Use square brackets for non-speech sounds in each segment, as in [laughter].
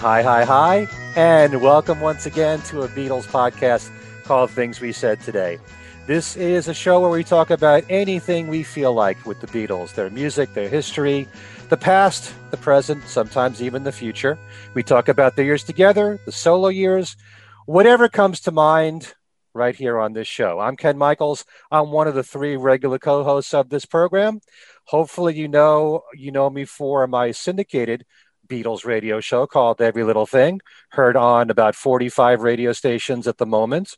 hi, hi, hi, and welcome once again to a Beatles podcast called Things We Said Today. This is a show where we talk about anything we feel like with the Beatles their music, their history, the past, the present, sometimes even the future. We talk about the years together, the solo years, whatever comes to mind right here on this show. I'm Ken Michaels. I'm one of the three regular co-hosts of this program. Hopefully you know you know me for my syndicated Beatles radio show called Every Little Thing, heard on about 45 radio stations at the moment.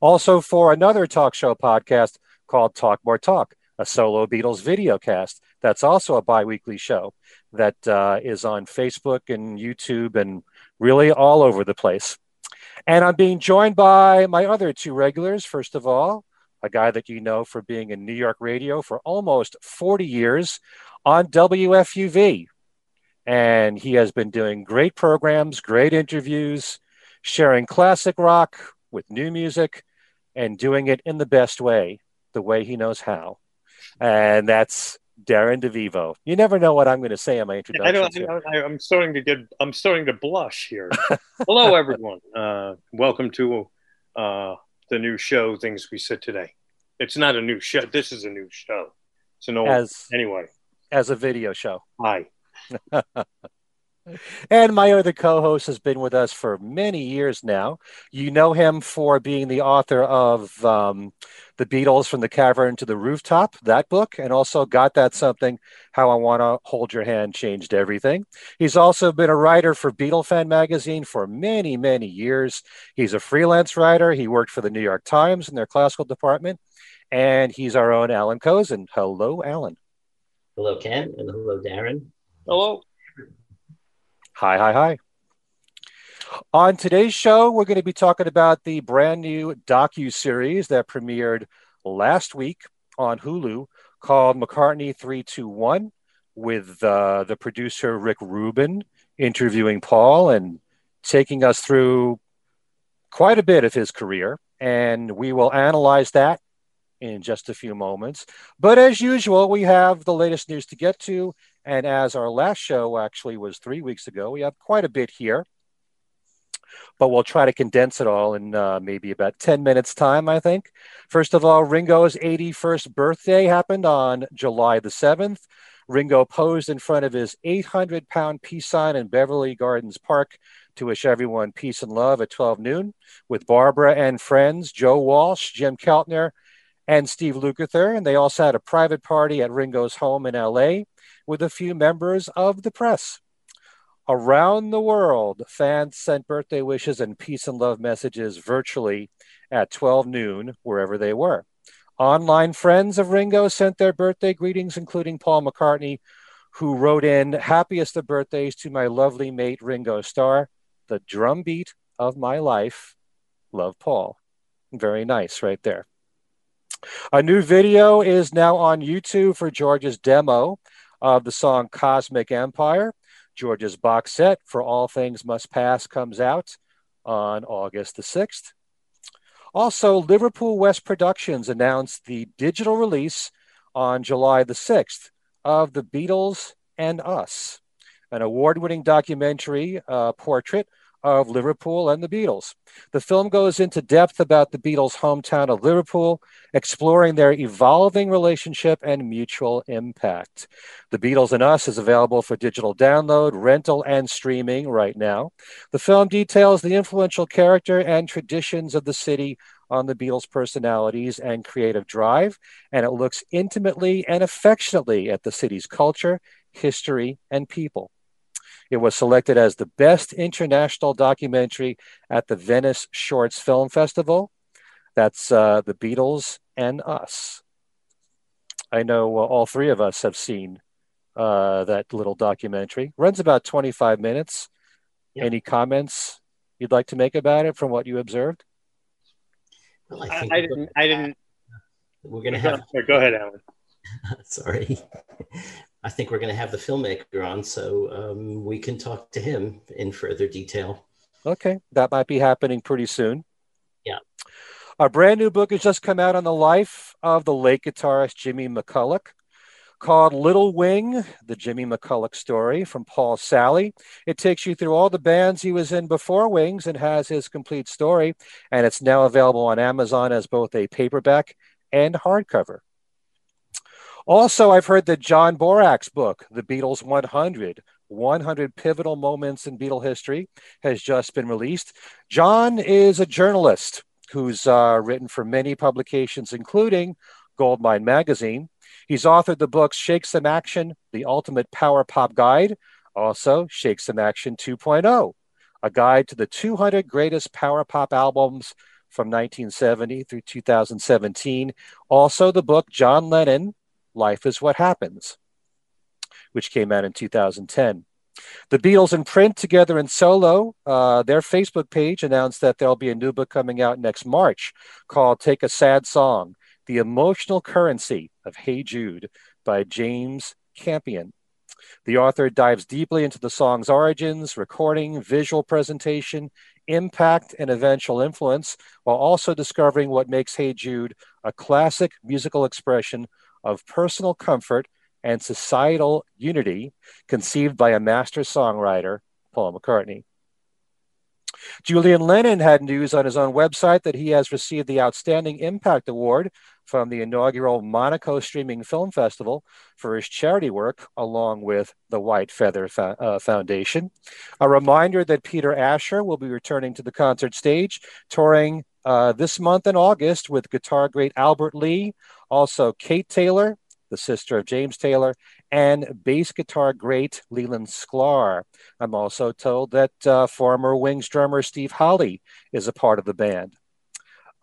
Also, for another talk show podcast called Talk More Talk, a solo Beatles video cast. That's also a bi weekly show that uh, is on Facebook and YouTube and really all over the place. And I'm being joined by my other two regulars. First of all, a guy that you know for being in New York radio for almost 40 years on WFUV. And he has been doing great programs, great interviews, sharing classic rock with new music, and doing it in the best way, the way he knows how. And that's Darren DeVivo. You never know what I'm going to say in my introduction. I don't, I, am starting to get, I'm starting to blush here. [laughs] Hello, everyone. Uh, welcome to uh, the new show, Things We Said Today. It's not a new show. This is a new show. It's an old, as, anyway. As a video show. Hi. [laughs] and my other co host has been with us for many years now. You know him for being the author of um, The Beatles from the Cavern to the Rooftop, that book, and also Got That Something How I Want to Hold Your Hand Changed Everything. He's also been a writer for Beatle Fan magazine for many, many years. He's a freelance writer. He worked for the New York Times in their classical department, and he's our own Alan Kozinn. Hello, Alan. Hello, Ken, and hello, Darren. Hello. Hi, hi, hi. On today's show, we're going to be talking about the brand new docu series that premiered last week on Hulu called McCartney 321 with uh, the producer Rick Rubin interviewing Paul and taking us through quite a bit of his career. And we will analyze that in just a few moments. But as usual, we have the latest news to get to and as our last show actually was three weeks ago, we have quite a bit here, but we'll try to condense it all in uh, maybe about 10 minutes' time, I think. First of all, Ringo's 81st birthday happened on July the 7th. Ringo posed in front of his 800 pound peace sign in Beverly Gardens Park to wish everyone peace and love at 12 noon with Barbara and friends, Joe Walsh, Jim Keltner, and Steve Lukather. And they also had a private party at Ringo's home in LA with a few members of the press. Around the world, fans sent birthday wishes and peace and love messages virtually at 12 noon, wherever they were. Online friends of Ringo sent their birthday greetings, including Paul McCartney, who wrote in Happiest of birthdays to my lovely mate Ringo Starr, the drumbeat of my life. Love Paul. Very nice, right there. A new video is now on YouTube for George's demo of the song Cosmic Empire. George's box set for All Things Must Pass comes out on August the 6th. Also, Liverpool West Productions announced the digital release on July the 6th of The Beatles and Us, an award winning documentary uh, portrait of Liverpool and the Beatles. The film goes into depth about the Beatles' hometown of Liverpool, exploring their evolving relationship and mutual impact. The Beatles and Us is available for digital download, rental, and streaming right now. The film details the influential character and traditions of the city on the Beatles' personalities and creative drive, and it looks intimately and affectionately at the city's culture, history, and people. It was selected as the best international documentary at the Venice Shorts Film Festival. That's uh, The Beatles and Us. I know uh, all three of us have seen uh, that little documentary. Runs about 25 minutes. Yep. Any comments you'd like to make about it from what you observed? Well, I, I didn't. I didn't. We're going to have. Go ahead, Alan. [laughs] Sorry. I think we're going to have the filmmaker on, so um, we can talk to him in further detail. Okay, that might be happening pretty soon. Yeah. Our brand new book has just come out on the life of the late guitarist Jimmy McCulloch called Little Wing, the Jimmy McCulloch story from Paul Sally. It takes you through all the bands he was in before Wings and has his complete story. And it's now available on Amazon as both a paperback and hardcover. Also, I've heard that John Borack's book, The Beatles 100, 100 Pivotal Moments in Beatle History, has just been released. John is a journalist who's uh, written for many publications, including Goldmine Magazine. He's authored the books Shake Some Action, The Ultimate Power Pop Guide, also Shake Some Action 2.0, a guide to the 200 greatest power pop albums from 1970 through 2017. Also, the book John Lennon, Life is What Happens, which came out in 2010. The Beatles in print together in solo, uh, their Facebook page announced that there'll be a new book coming out next March called Take a Sad Song the Emotional Currency of Hey Jude by James Campion. The author dives deeply into the song's origins, recording, visual presentation, impact, and eventual influence, while also discovering what makes Hey Jude a classic musical expression of personal comfort and societal unity conceived by a master songwriter, Paul McCartney. Julian Lennon had news on his own website that he has received the Outstanding Impact Award from the inaugural Monaco Streaming Film Festival for his charity work, along with the White Feather Fa- uh, Foundation. A reminder that Peter Asher will be returning to the concert stage, touring uh, this month in August with guitar great Albert Lee, also Kate Taylor, the sister of James Taylor, and bass guitar great Leland Sklar. I'm also told that uh, former Wings drummer Steve Holley is a part of the band.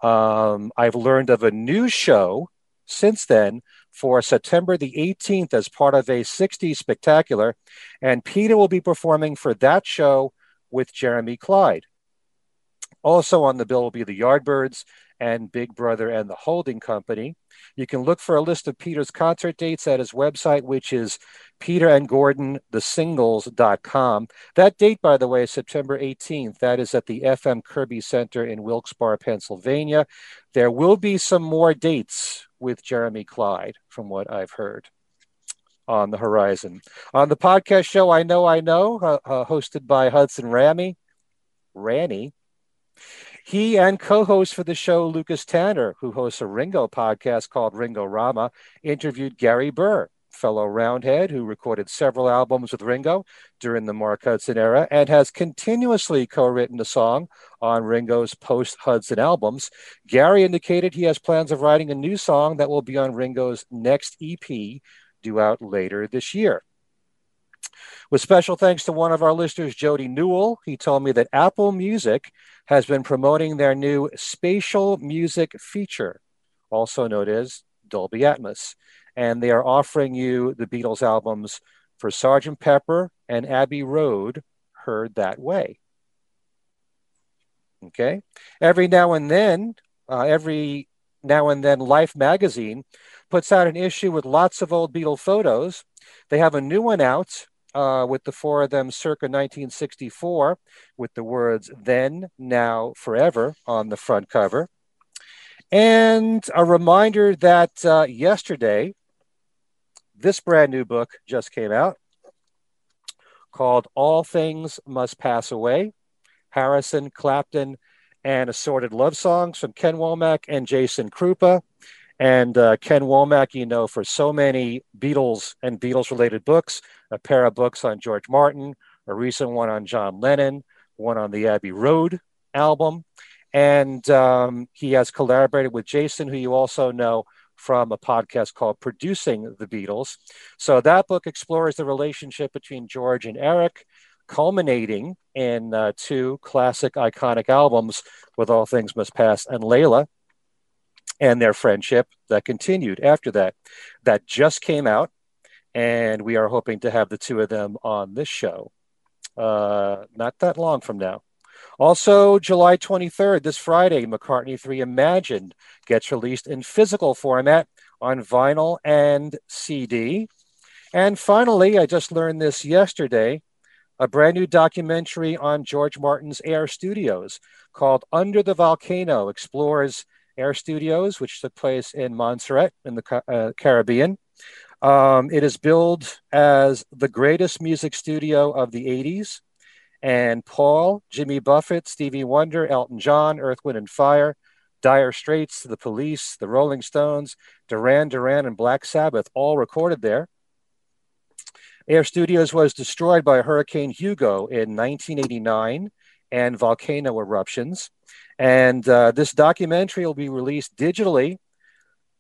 Um, I've learned of a new show since then for September the 18th as part of a 60s spectacular, and Peter will be performing for that show with Jeremy Clyde. Also on the bill will be the Yardbirds and Big Brother and the Holding Company. You can look for a list of Peter's concert dates at his website, which is peterandgordonthesingles.com. That date, by the way, is September 18th. That is at the FM Kirby Center in Wilkes-Barre, Pennsylvania. There will be some more dates with Jeremy Clyde, from what I've heard on the horizon. On the podcast show, I Know, I Know, uh, uh, hosted by Hudson Ramey, Ranny, he and co host for the show, Lucas Tanner, who hosts a Ringo podcast called Ringo Rama, interviewed Gary Burr, fellow Roundhead who recorded several albums with Ringo during the Mark Hudson era and has continuously co written a song on Ringo's post Hudson albums. Gary indicated he has plans of writing a new song that will be on Ringo's next EP due out later this year. With special thanks to one of our listeners, Jody Newell, he told me that Apple Music has been promoting their new spatial music feature, also known as Dolby Atmos. And they are offering you the Beatles albums for Sgt. Pepper and Abbey Road, heard that way. Okay. Every now and then, uh, every now and then, Life magazine puts out an issue with lots of old Beatle photos. They have a new one out uh, with the four of them circa 1964 with the words then, now, forever on the front cover. And a reminder that uh, yesterday, this brand new book just came out called All Things Must Pass Away Harrison, Clapton, and Assorted Love Songs from Ken Womack and Jason Kruppa. And uh, Ken Womack, you know, for so many Beatles and Beatles related books, a pair of books on George Martin, a recent one on John Lennon, one on the Abbey Road album. And um, he has collaborated with Jason, who you also know from a podcast called Producing the Beatles. So that book explores the relationship between George and Eric, culminating in uh, two classic iconic albums with All Things Must Pass and Layla and their friendship that continued after that. That just came out, and we are hoping to have the two of them on this show uh, not that long from now. Also, July 23rd, this Friday, McCartney 3 Imagined gets released in physical format on vinyl and CD. And finally, I just learned this yesterday a brand new documentary on George Martin's Air Studios called Under the Volcano explores Air Studios, which took place in Montserrat in the uh, Caribbean. Um, it is billed as the greatest music studio of the 80s. And Paul, Jimmy Buffett, Stevie Wonder, Elton John, Earth, Wind, and Fire, Dire Straits, The Police, The Rolling Stones, Duran Duran, and Black Sabbath all recorded there. Air Studios was destroyed by Hurricane Hugo in 1989 and volcano eruptions. And uh, this documentary will be released digitally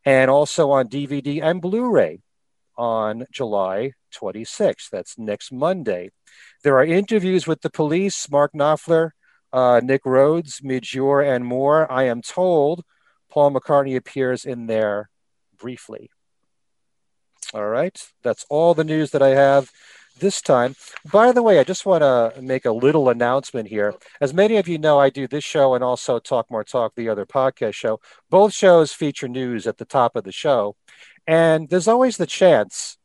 and also on DVD and Blu ray on July 26th. That's next Monday. There are interviews with the police, Mark Knopfler, uh, Nick Rhodes, Midge and more. I am told Paul McCartney appears in there briefly. All right, that's all the news that I have this time. By the way, I just want to make a little announcement here. As many of you know, I do this show and also Talk More Talk, the other podcast show. Both shows feature news at the top of the show. And there's always the chance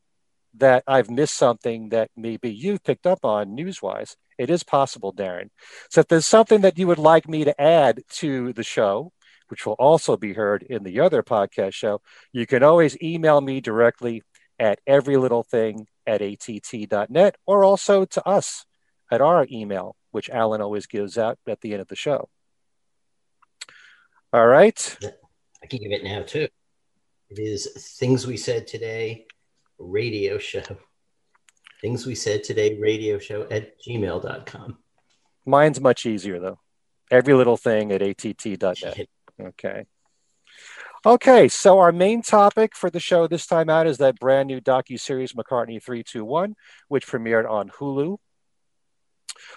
that I've missed something that maybe you've picked up on news wise. It is possible, Darren. So if there's something that you would like me to add to the show, which will also be heard in the other podcast show, you can always email me directly at every little thing at att.net or also to us at our email, which Alan always gives out at the end of the show. All right. I can give it now too. It is Things We Said Today radio show. Things We Said Today radio show at gmail.com. Mine's much easier though. Every little thing at att.net. Okay. Okay, so our main topic for the show this time out is that brand new docu-series McCartney 321, which premiered on Hulu.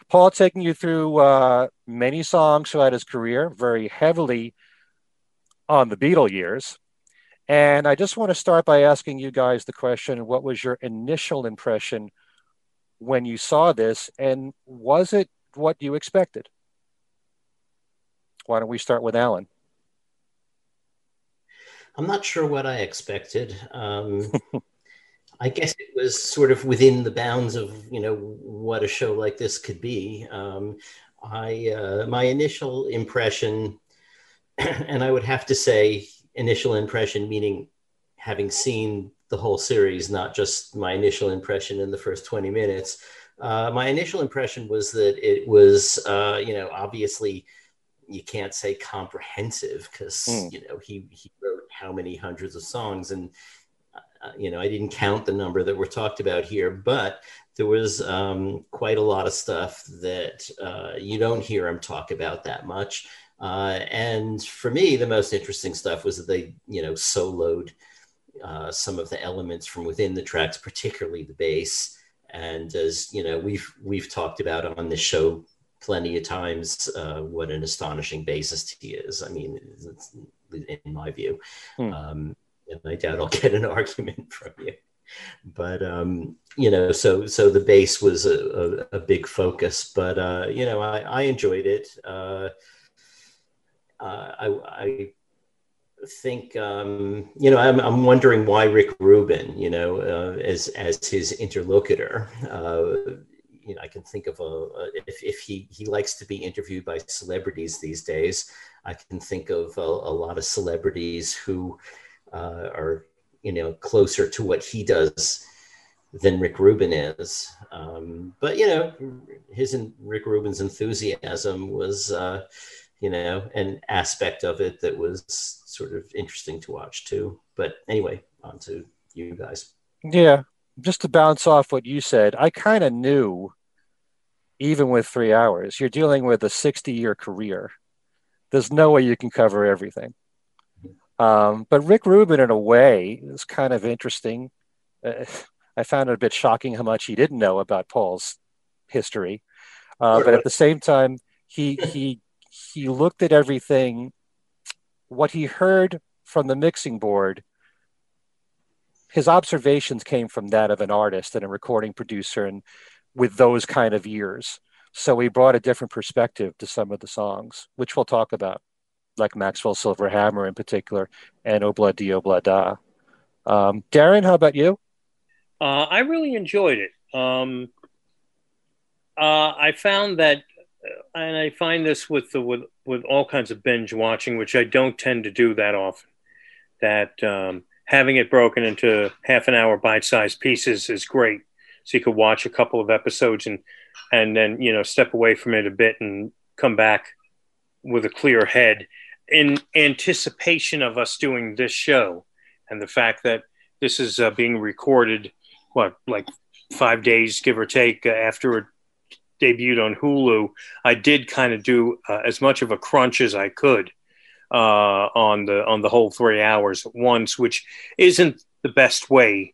Paul taking you through uh, many songs throughout his career, very heavily on the Beatle years. And I just want to start by asking you guys the question what was your initial impression when you saw this, and was it what you expected? Why don't we start with Alan? I'm not sure what I expected. Um, [laughs] I guess it was sort of within the bounds of you know what a show like this could be. Um, I uh, my initial impression, [clears throat] and I would have to say initial impression meaning having seen the whole series, not just my initial impression in the first 20 minutes. Uh, my initial impression was that it was, uh, you know, obviously you can't say comprehensive because mm. you know he he wrote how many hundreds of songs. And uh, you know i didn't count the number that were talked about here but there was um, quite a lot of stuff that uh, you don't hear him talk about that much. Uh, and for me the most interesting stuff was that they you know soloed uh, some of the elements from within the tracks particularly the bass. And as you know we've we've talked about on this show plenty of times uh, what an astonishing bassist he is. I mean, in my view, hmm. um, and I doubt I'll [laughs] get an argument from you. But um, you know, so so the bass was a, a, a big focus. But uh, you know, I, I enjoyed it. Uh, uh I, I think um, you know I'm, I'm wondering why Rick Rubin, you know, uh, as as his interlocutor. Uh, you know, I can think of a, a, if, if he he likes to be interviewed by celebrities these days. I can think of a, a lot of celebrities who uh, are you know closer to what he does than Rick Rubin is. Um, but you know, his and Rick Rubin's enthusiasm was uh, you know an aspect of it that was sort of interesting to watch too. But anyway, on to you guys. Yeah, just to bounce off what you said, I kind of knew even with three hours. You're dealing with a 60 year career. There's no way you can cover everything. Um, but Rick Rubin, in a way, is kind of interesting. Uh, [laughs] I found it a bit shocking how much he didn't know about Paul's history. Uh, but at the same time, he, he, he looked at everything. What he heard from the mixing board, his observations came from that of an artist and a recording producer. And with those kind of years. So we brought a different perspective to some of the songs, which we'll talk about, like Maxwell Silver Hammer in particular, and Obla Di Obla Da. Um, Darren, how about you? Uh, I really enjoyed it. Um, uh, I found that, uh, and I find this with the with with all kinds of binge watching, which I don't tend to do that often. That um, having it broken into half an hour bite-sized pieces is great. So you could watch a couple of episodes and and then you know step away from it a bit and come back with a clear head in anticipation of us doing this show. And the fact that this is uh, being recorded what like five days give or take uh, after it debuted on hulu i did kind of do uh, as much of a crunch as i could uh, on the on the whole three hours at once which isn't the best way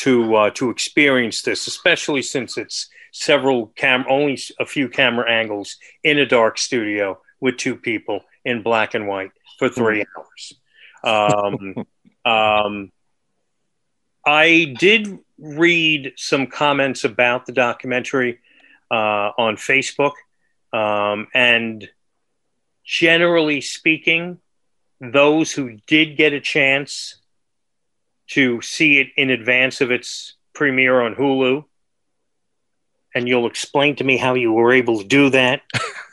to uh, to experience this especially since it's several cam only a few camera angles in a dark studio with two people in black and white for three hmm. hours. Um, [laughs] um, I did read some comments about the documentary uh, on Facebook, um, and generally speaking, those who did get a chance to see it in advance of its premiere on Hulu, and you'll explain to me how you were able to do that.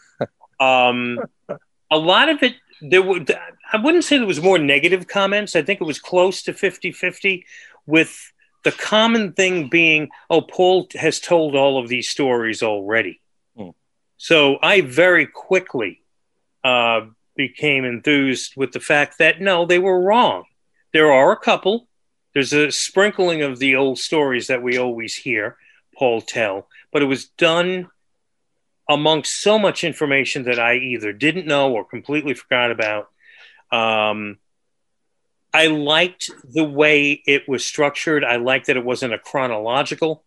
[laughs] um, a lot of it there were i wouldn't say there was more negative comments i think it was close to 50-50 with the common thing being oh paul has told all of these stories already hmm. so i very quickly uh, became enthused with the fact that no they were wrong there are a couple there's a sprinkling of the old stories that we always hear paul tell but it was done amongst so much information that I either didn't know or completely forgot about. Um, I liked the way it was structured. I liked that it wasn't a chronological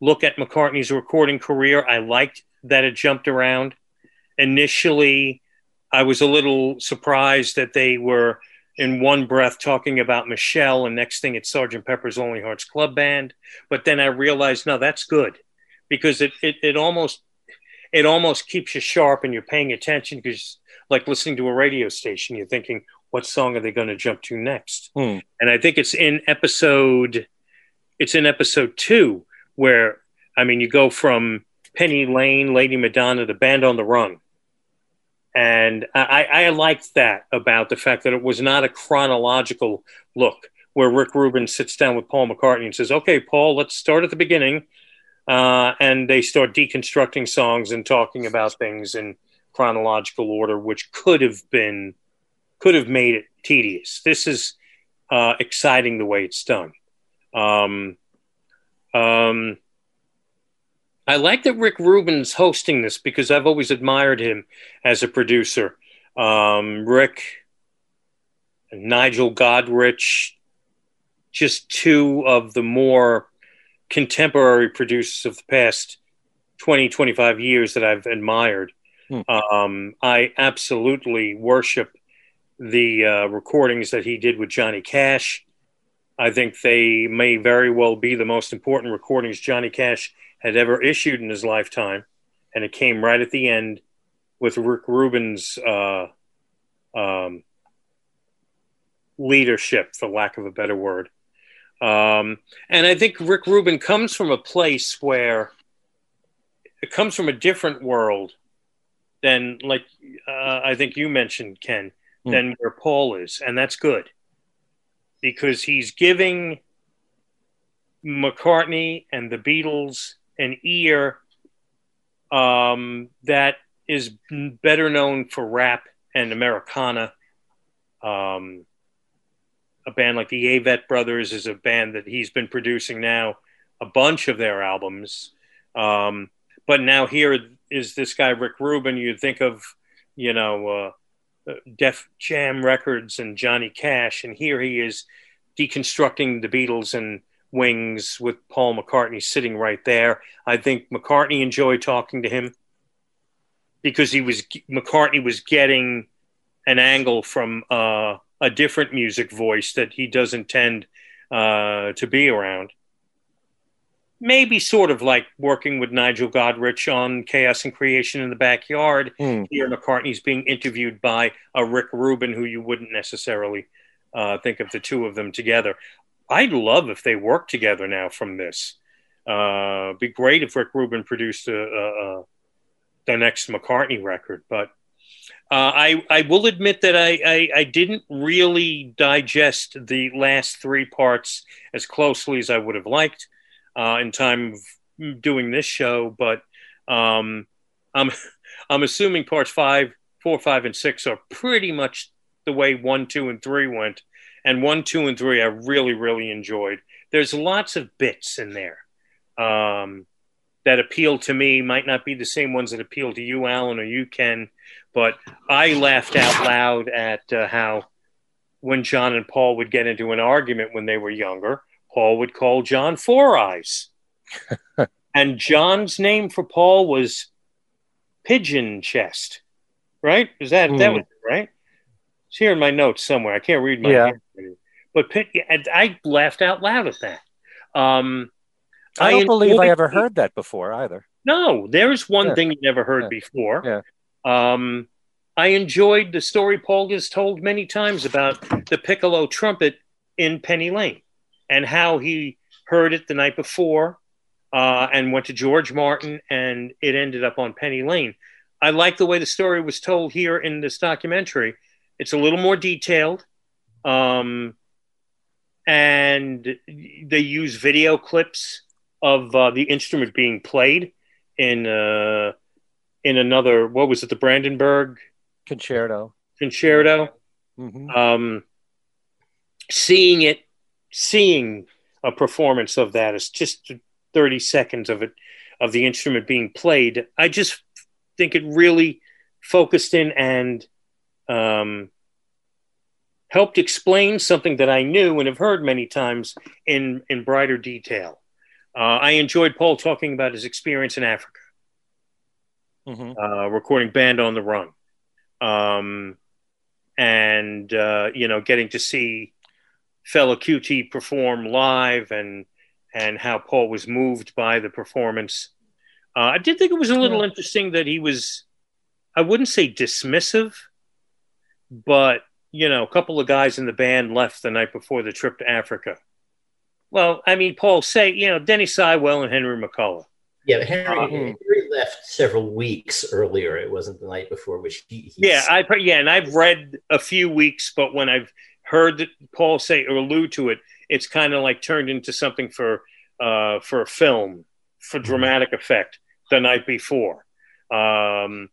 look at McCartney's recording career. I liked that it jumped around. Initially, I was a little surprised that they were in one breath talking about Michelle, and next thing it's Sergeant Pepper's Lonely Hearts Club Band. But then I realized, no, that's good because it, it, it almost it almost keeps you sharp and you're paying attention because like listening to a radio station you're thinking what song are they going to jump to next hmm. and i think it's in episode it's in episode two where i mean you go from penny lane lady madonna the band on the run and I, I liked that about the fact that it was not a chronological look where Rick Rubin sits down with Paul McCartney and says, "Okay, Paul, let's start at the beginning uh, and they start deconstructing songs and talking about things in chronological order, which could have been could have made it tedious. This is uh, exciting the way it's done. Um, um, I like that Rick Rubin's hosting this because I've always admired him as a producer. Um, Rick, Nigel Godrich, just two of the more contemporary producers of the past 20, 25 years that I've admired. Hmm. Um, I absolutely worship the uh, recordings that he did with Johnny Cash. I think they may very well be the most important recordings Johnny Cash had ever issued in his lifetime. And it came right at the end with Rick Rubin's uh, um, leadership, for lack of a better word. Um, and I think Rick Rubin comes from a place where it comes from a different world than, like uh, I think you mentioned, Ken, mm. than where Paul is. And that's good because he's giving McCartney and the Beatles an ear um, that is better known for rap and Americana. Um, a band like the Avett Brothers is a band that he's been producing now a bunch of their albums. Um, but now here is this guy Rick Rubin. You'd think of, you know, uh, uh, Def Jam Records and Johnny Cash, and here he is deconstructing the Beatles and Wings with Paul McCartney sitting right there. I think McCartney enjoyed talking to him because he was McCartney was getting an angle from uh, a different music voice that he doesn't tend uh, to be around. Maybe sort of like working with Nigel Godrich on Chaos and Creation in the Backyard. Mm. Here, McCartney's being interviewed by a Rick Rubin, who you wouldn't necessarily uh, think of the two of them together. I'd love if they worked together now from this. Uh, be great if Rick Rubin produced a, a, a, the next McCartney record, but Uh, I I will admit that I, I, I didn't really digest the last three parts as closely as I would have liked uh, in time of doing this show, but um, I'm [laughs] I'm assuming parts five, four, five, and six are pretty much the way one, two, and three went. And one, two, and three I really really enjoyed. There's lots of bits in there. Um, that appeal to me might not be the same ones that appeal to you, Alan, or you, Ken. But I laughed out loud at uh, how when John and Paul would get into an argument when they were younger, Paul would call John Four Eyes. [laughs] and John's name for Paul was Pigeon Chest, right? Is that mm. that hmm. was right? It's here in my notes somewhere. I can't read my yeah. But and I laughed out loud at that. Um, I don't I believe I ever heard that before either. No, there's one yeah. thing you never heard yeah. before. Yeah. Um, I enjoyed the story Paul has told many times about the piccolo trumpet in Penny Lane and how he heard it the night before uh, and went to George Martin and it ended up on Penny Lane. I like the way the story was told here in this documentary. It's a little more detailed. Um, and they use video clips of uh, the instrument being played in uh, in another what was it the Brandenburg concerto concerto mm-hmm. um, seeing it seeing a performance of that is just 30 seconds of it of the instrument being played I just think it really focused in and um, helped explain something that I knew and have heard many times in in brighter detail uh, I enjoyed Paul talking about his experience in Africa, mm-hmm. uh, recording Band on the Run, um, and uh, you know, getting to see Fela Kuti perform live, and and how Paul was moved by the performance. Uh, I did think it was a little interesting that he was, I wouldn't say dismissive, but you know, a couple of guys in the band left the night before the trip to Africa well, I mean, Paul, say, you know, Denny Seiwell and Henry McCullough. Yeah, Henry, um, Henry left several weeks earlier. It wasn't the night before, which he. Yeah, I yeah, and I've read a few weeks, but when I've heard that Paul say or allude to it, it's kind of like turned into something for uh, for a film for mm-hmm. dramatic effect the night before. Um,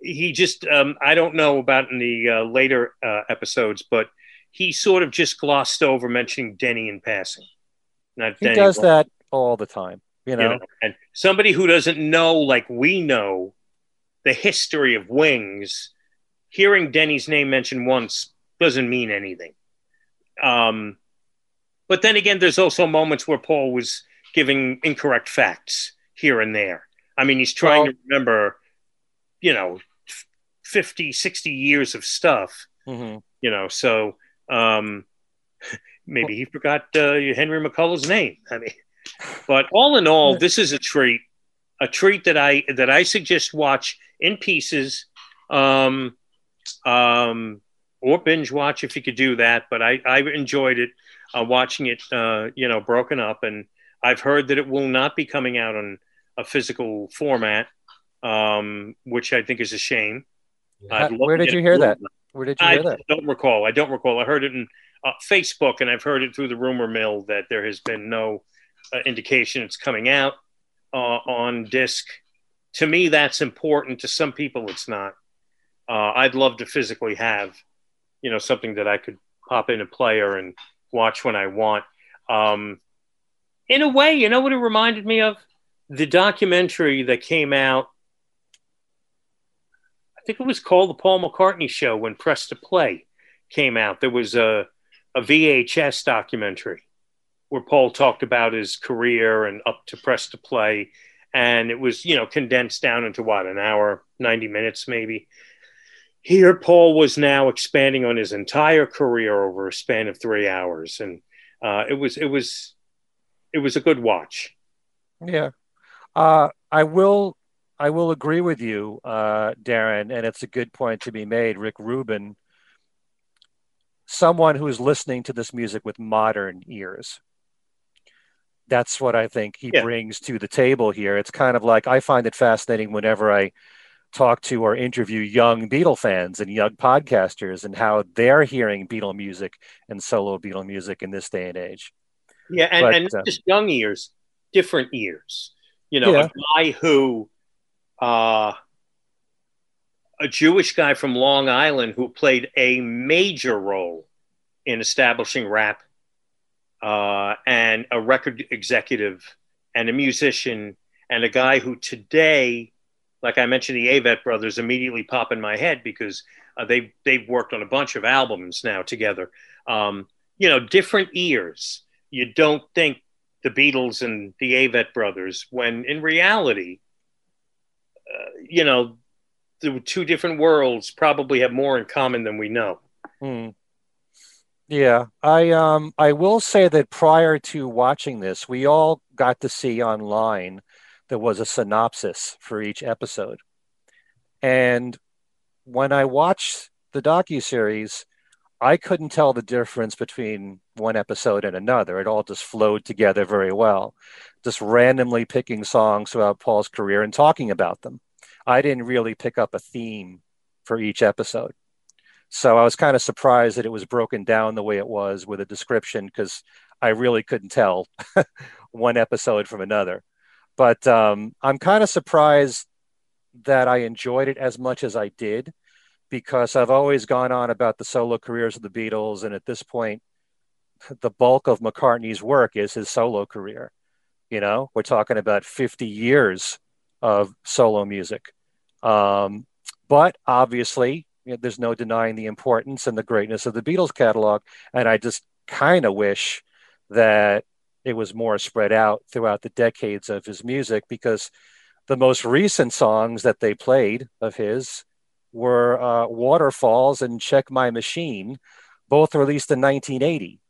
he just um, I don't know about in the uh, later uh, episodes, but he sort of just glossed over mentioning Denny in passing. Not he does that all the time, you know? you know. And somebody who doesn't know, like we know, the history of Wings, hearing Denny's name mentioned once doesn't mean anything. Um, but then again, there's also moments where Paul was giving incorrect facts here and there. I mean, he's trying well, to remember, you know, 50, 60 years of stuff, mm-hmm. you know, so um, maybe he forgot uh, Henry McCullough's name. I mean, but all in all, this is a treat, a treat that I that I suggest watch in pieces, um, um, or binge watch if you could do that. But I I enjoyed it uh, watching it, uh, you know, broken up, and I've heard that it will not be coming out on a physical format, um, which I think is a shame. Where did you hear that? Where did you hear I that? I don't recall. I don't recall. I heard it in uh, Facebook, and I've heard it through the rumor mill that there has been no uh, indication it's coming out uh, on disc. To me, that's important. To some people, it's not. Uh, I'd love to physically have, you know, something that I could pop in a player and watch when I want. Um, in a way, you know what it reminded me of? The documentary that came out. Think it was called the Paul McCartney Show when Press to Play came out. There was a a VHS documentary where Paul talked about his career and up to press to play. And it was, you know, condensed down into what, an hour, 90 minutes maybe. Here, Paul was now expanding on his entire career over a span of three hours. And uh, it was, it was, it was a good watch. Yeah. Uh, I will, I will agree with you, uh, Darren, and it's a good point to be made. Rick Rubin someone who is listening to this music with modern ears. That's what I think he yeah. brings to the table here. It's kind of like I find it fascinating whenever I talk to or interview young Beatle fans and young podcasters and how they're hearing Beatle music and solo Beatle music in this day and age. Yeah, and, but, and uh, just young ears, different ears. You know, yeah. a guy who, uh, a Jewish guy from Long Island who played a major role in establishing rap, uh, and a record executive and a musician, and a guy who today, like I mentioned, the Avett brothers immediately pop in my head because uh, they've they've worked on a bunch of albums now together. Um, you know, different ears. You don't think the Beatles and the Avett brothers, when in reality, uh, you know, the two different worlds probably have more in common than we know. Hmm. Yeah, I um I will say that prior to watching this, we all got to see online there was a synopsis for each episode. And when I watched the docu series, I couldn't tell the difference between one episode and another. It all just flowed together very well, just randomly picking songs throughout Paul's career and talking about them. I didn't really pick up a theme for each episode. So I was kind of surprised that it was broken down the way it was with a description because I really couldn't tell [laughs] one episode from another. But um, I'm kind of surprised that I enjoyed it as much as I did because I've always gone on about the solo careers of the Beatles. And at this point, the bulk of McCartney's work is his solo career. You know, we're talking about 50 years of solo music. Um, but obviously, you know, there's no denying the importance and the greatness of the Beatles catalog. And I just kind of wish that it was more spread out throughout the decades of his music because the most recent songs that they played of his were uh, Waterfalls and Check My Machine, both released in 1980.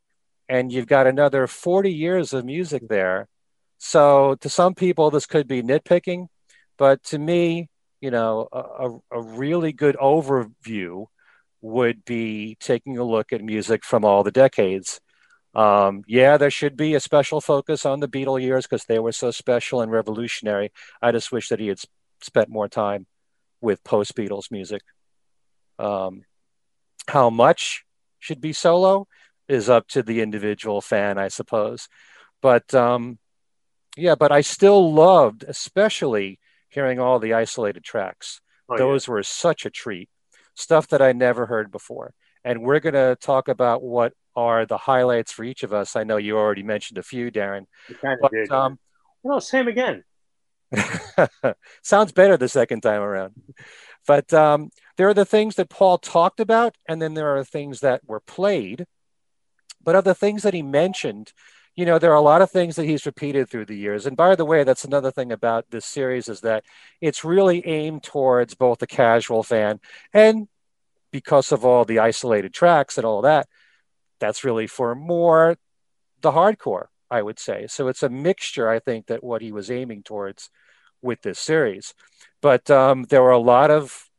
And you've got another 40 years of music there. So to some people, this could be nitpicking, but to me, you know, a, a really good overview would be taking a look at music from all the decades. Um, yeah, there should be a special focus on the Beatle years because they were so special and revolutionary. I just wish that he had spent more time with post Beatles music. Um, how much should be solo is up to the individual fan, I suppose. But um, yeah, but I still loved, especially hearing all the isolated tracks. Oh, Those yeah. were such a treat, stuff that I never heard before. And we're going to talk about what are the highlights for each of us. I know you already mentioned a few, Darren. Kind of but, did. Um, well, same again. [laughs] Sounds better the second time around. But um, there are the things that Paul talked about, and then there are things that were played. But of the things that he mentioned, you know, there are a lot of things that he's repeated through the years. And by the way, that's another thing about this series is that it's really aimed towards both the casual fan and because of all the isolated tracks and all that, that's really for more the hardcore I would say. So it's a mixture, I think, that what he was aiming towards with this series. But um, there were a lot of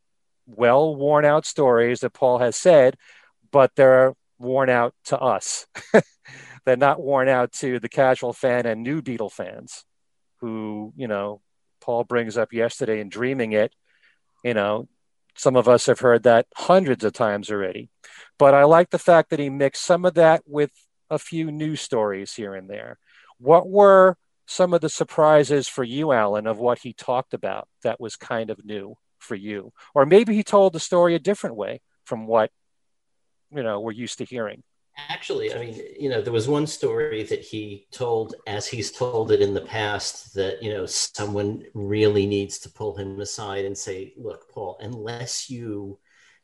well worn out stories that Paul has said, but they're worn out to us. [laughs] they're not worn out to the casual fan and new Beatle fans who, you know, Paul brings up yesterday in Dreaming It. You know, some of us have heard that hundreds of times already. But I like the fact that he mixed some of that with a few news stories here and there. What were some of the surprises for you, Alan, of what he talked about that was kind of new for you? Or maybe he told the story a different way from what, you know, we're used to hearing. Actually, I mean, you know, there was one story that he told, as he's told it in the past, that, you know, someone really needs to pull him aside and say, look, Paul, unless you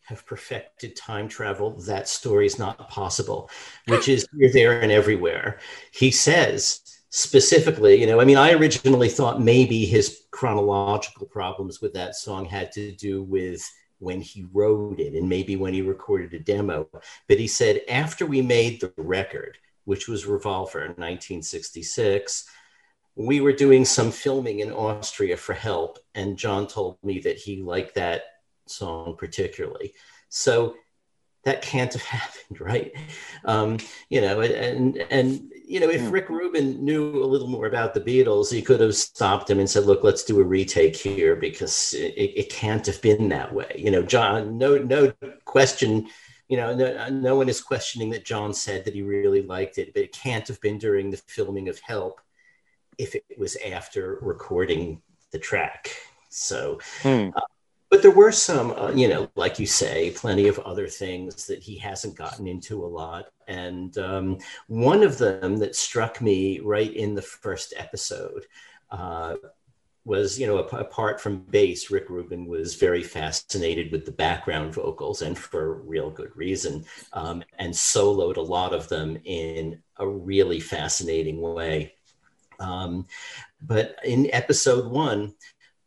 have perfected time travel, that story is not possible, which is here, there, and everywhere. He says specifically, you know, I mean, I originally thought maybe his chronological problems with that song had to do with when he wrote it and maybe when he recorded a demo. But he said, after we made the record, which was Revolver in 1966, we were doing some filming in Austria for help. And John told me that he liked that song particularly. So that can't have [laughs] happened, right? Um, you know, and and you know, if hmm. Rick Rubin knew a little more about the Beatles, he could have stopped him and said, "Look, let's do a retake here because it, it can't have been that way." You know, John, no, no question. You know, no, no one is questioning that John said that he really liked it, but it can't have been during the filming of Help if it was after recording the track. So, hmm. uh, but there were some, uh, you know, like you say, plenty of other things that he hasn't gotten into a lot. And um, one of them that struck me right in the first episode uh, was, you know, apart from bass, Rick Rubin was very fascinated with the background vocals and for real good reason, um, and soloed a lot of them in a really fascinating way. Um, but in episode one,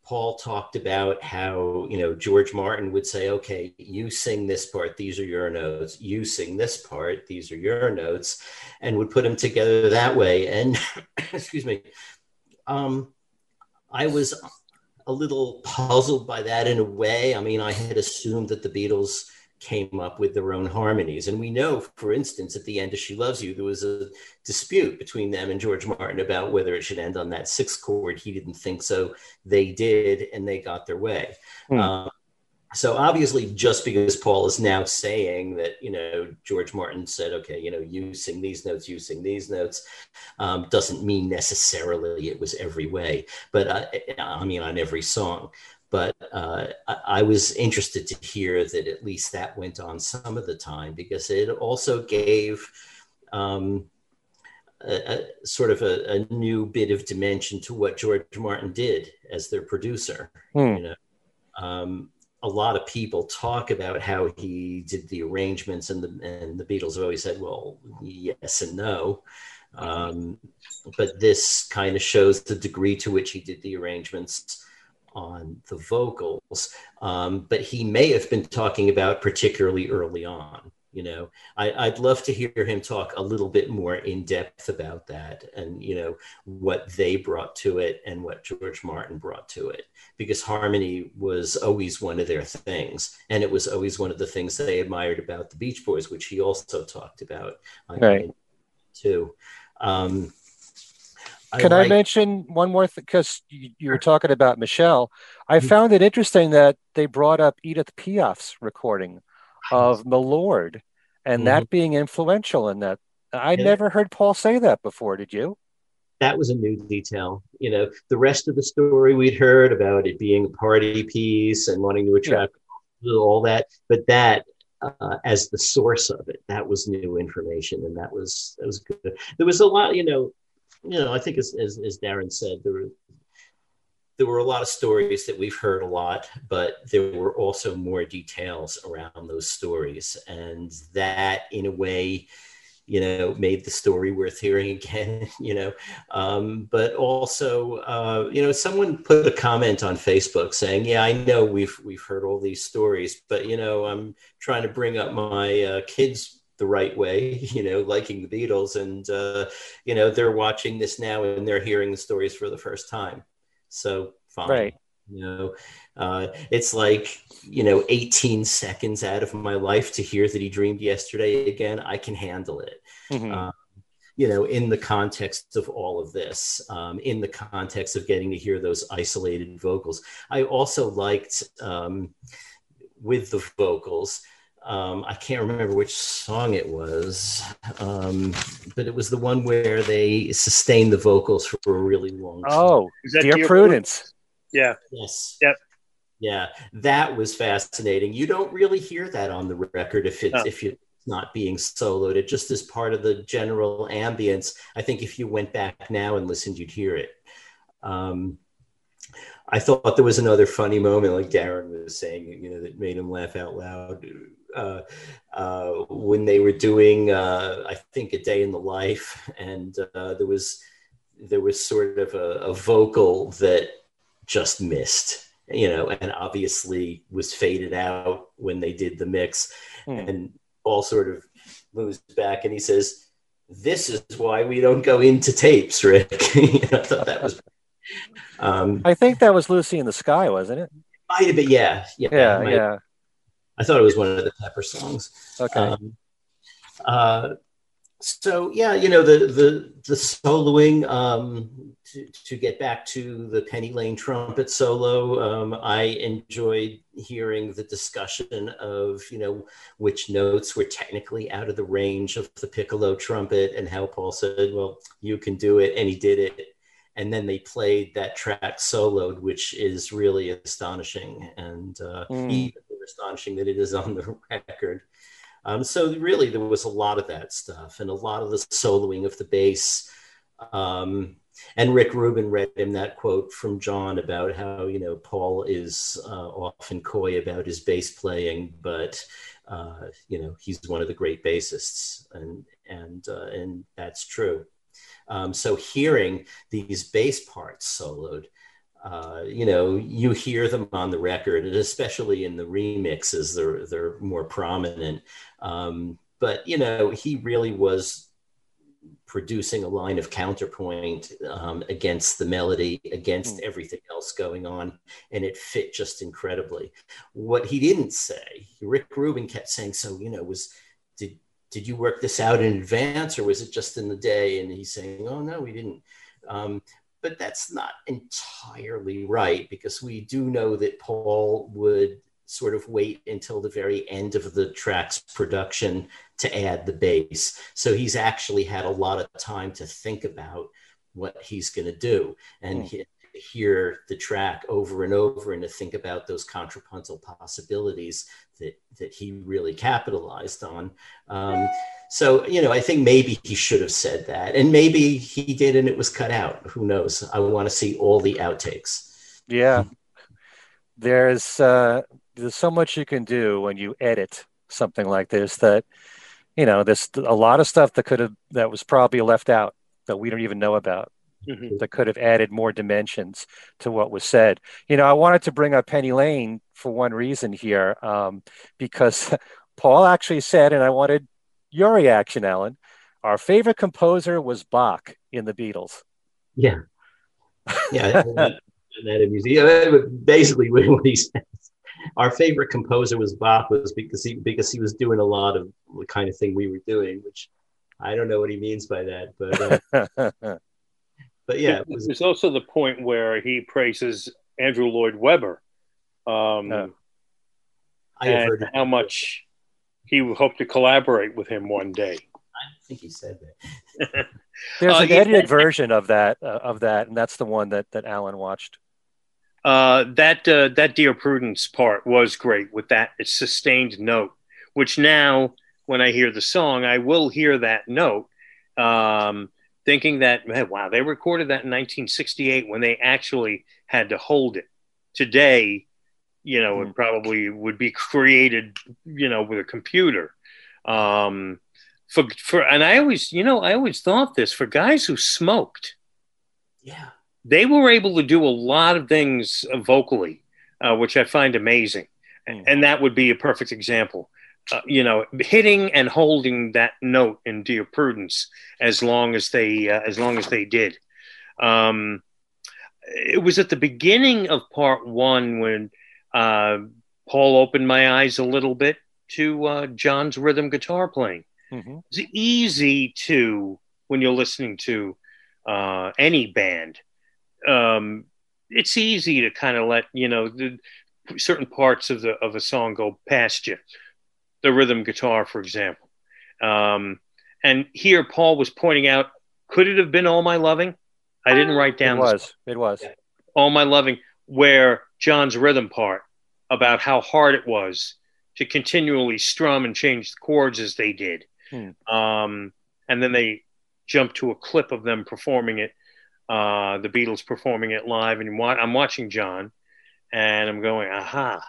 Paul talked about how, you know, George Martin would say, okay, you sing this part, these are your notes. You sing this part, these are your notes, and would put them together that way. And, [coughs] excuse me, um, I was a little puzzled by that in a way. I mean, I had assumed that the Beatles came up with their own harmonies. And we know, for instance, at the end of She Loves You, there was a dispute between them and George Martin about whether it should end on that sixth chord. He didn't think so. They did, and they got their way. Mm. Um, so obviously, just because Paul is now saying that, you know, George Martin said, okay, you know, you sing these notes, you sing these notes, um, doesn't mean necessarily it was every way, but uh, I mean, on every song but uh, I, was interested to hear that at least that went on some of the time because it also gave um, a, a, sort of a, a, new bit of dimension to what George Martin did as their producer. Hmm. You know, um, a lot of people talk about how he did the arrangements, and the and the Beatles have always said, "Well, yes and no." Um, but this kind of shows the degree to which he did the arrangements on the vocals, um, but he may have been talking about particularly early on. You know, I, would love to hear him talk a little bit more in depth about that and, you know, what they brought to it and what George Martin brought to it, because harmony was always one of their things. And it was always one of the things they admired about the Beach Boys, which he also talked about. Right. Too. Um, can I, like, I mention one more thing? Because you, you, were talking about Michelle. I mm-hmm. found it interesting that they brought up Edith Piaf's recording of Milord and mm-hmm. that being influential in that. I yeah. never heard Paul say that before. Did you? That was a new detail. You know, the rest of the story we'd heard about it being a party piece and wanting to attract yeah. all that, but that uh, as the source of it, that was new information, and that was that was good. There was a lot, you know you know, I think as, as, as Darren said, there were, there were a lot of stories that we've heard a lot, but there were also more details around those stories. And that, in a way, you know, made the story worth hearing [laughs] again, you know. Um, but also, uh, you know, someone put a comment on Facebook saying, "Yeah, I know we've we've heard all these stories, but you know, I'm trying to bring up my uh, kids' the right way, [laughs] you know, liking the Beatles. And, uh, you know, they're watching this now and they're hearing the stories for the first time. So fine. Right. You know, uh, it's like, you know, 18 seconds out of my life to hear that he dreamed yesterday again. I can handle it. Mm-hmm. Um, you know, in the context of all of this, um, in the context of getting to hear those isolated vocals. I also liked um, with the vocals, um, I can't remember which song it was, um, but it was the one where they sustained the vocals for a really long time. Oh, Dear, Dear Prudence. Prudence. Yeah. Yes. Yep. Yeah, that was fascinating. You don't really hear that on the record if it's no. if it's not being soloed. It just as part of the general ambience. I think if you went back now and listened, you'd hear it. Um, I thought there was another funny moment, like Darren was saying, you know, that made him laugh out loud uh, uh, when they were doing, uh, I think, a day in the life, and uh, there was there was sort of a, a, vocal that just missed, you know, and obviously was faded out when they did the mix, mm. and all sort of moves back and he says, "This is why we don't go into tapes, Rick." [laughs] I thought that was. [laughs] Um, I think that was Lucy in the Sky, wasn't it? Might have been, yeah, yeah, yeah. yeah I thought it was one of the Pepper songs. Okay. Um, uh, so yeah, you know the the the soloing. Um, to, to get back to the Penny Lane trumpet solo, um, I enjoyed hearing the discussion of you know which notes were technically out of the range of the piccolo trumpet, and how Paul said, "Well, you can do it," and he did it. And then they played that track soloed, which is really astonishing, and uh, Mm. even astonishing that it is on the [laughs] record. Um, so really, there was a lot of that stuff, and a lot of the soloing of the bass. Um, and Rick Rubin read him that quote from John about how you know Paul is uh, often coy about his bass playing, but uh, you know he's one of the great bassists, and and uh, and that's true. Um, so hearing these bass parts soloed, uh, you know, you hear them on the record, and especially in the remixes, they're they're more prominent. Um, but you know, he really was producing a line of counterpoint um, against the melody, against Mm. everything else going on, and it fit just incredibly. What he didn't say, Rick Rubin kept saying, "So you know, was did did you work this out in advance, or was it just in the day?" And he's saying, "Oh no, we didn't." Um, but that's not entirely right because we do know that Paul would sort of wait until the very end of the track's production to add the bass. So he's actually had a lot of time to think about what he's going to do and Hmm. He, hear the track over and over and to think about those contrapuntal possibilities that that he really capitalized on. Um, so you know, I think maybe he should have said that, and maybe he did, and it was cut out. Who knows? I want to see all the outtakes. Yeah. There's uh, there's so much you can do when you edit something like this that you know there's a lot of stuff that could have that was probably left out that we don't even know about Mhm. that could have added more dimensions to what was said. You know, I wanted to bring up Penny Lane for one reason here, um, because [laughs] Paul actually said, and I wanted your reaction, Alan. Our favorite composer was Bach in the Beatles. Yeah, yeah. that, [laughs] that amused me. Yeah, Basically, [laughs] what he says. Our favorite composer was Bach was because he because he was doing a lot of the kind of thing we were doing, which I don't know what he means by that, but uh, but yeah, was There's also the point where he praises Andrew Lloyd Webber um, Oh. I and heard how much he would hope to collaborate with him one day. I think he said that. [laughs] There's Uh, an yeah. edited version of that uh, of that, and that's the one that that Alan watched. Uh, that uh, that Dear Prudence part was great with that sustained note, which now when I hear the song, I will hear that note, um, thinking that man, wow, they recorded that in 1968 when they actually had to hold it. Today, you know, Hmm. it probably would be created, you know, with a computer. Um, for for and I always, you know, I always thought this for guys who smoked Yeah, they were able to do a lot of things uh, vocally, uh, which I find amazing. Mm. And that would be a perfect example. Uh, you know, hitting and holding that note in Dear Prudence as long as they uh, as long as they did. Um, it was at the beginning of part one when uh, Paul opened my eyes a little bit to uh, John's rhythm guitar playing Mhm. it's easy to when you're listening to uh, any band um, it's easy to kind of let you know the certain parts of the of a song go past you the rhythm guitar for example. Um, and here paul was pointing out could it have been all my loving? I didn't write down It was. It was. all my loving where john's rhythm part about how hard it was to continually strum and change the chords as they did. Hmm. um, and then they jump to a clip of them performing it uh, the beatles performing it live and i'm watching john and i'm going aha.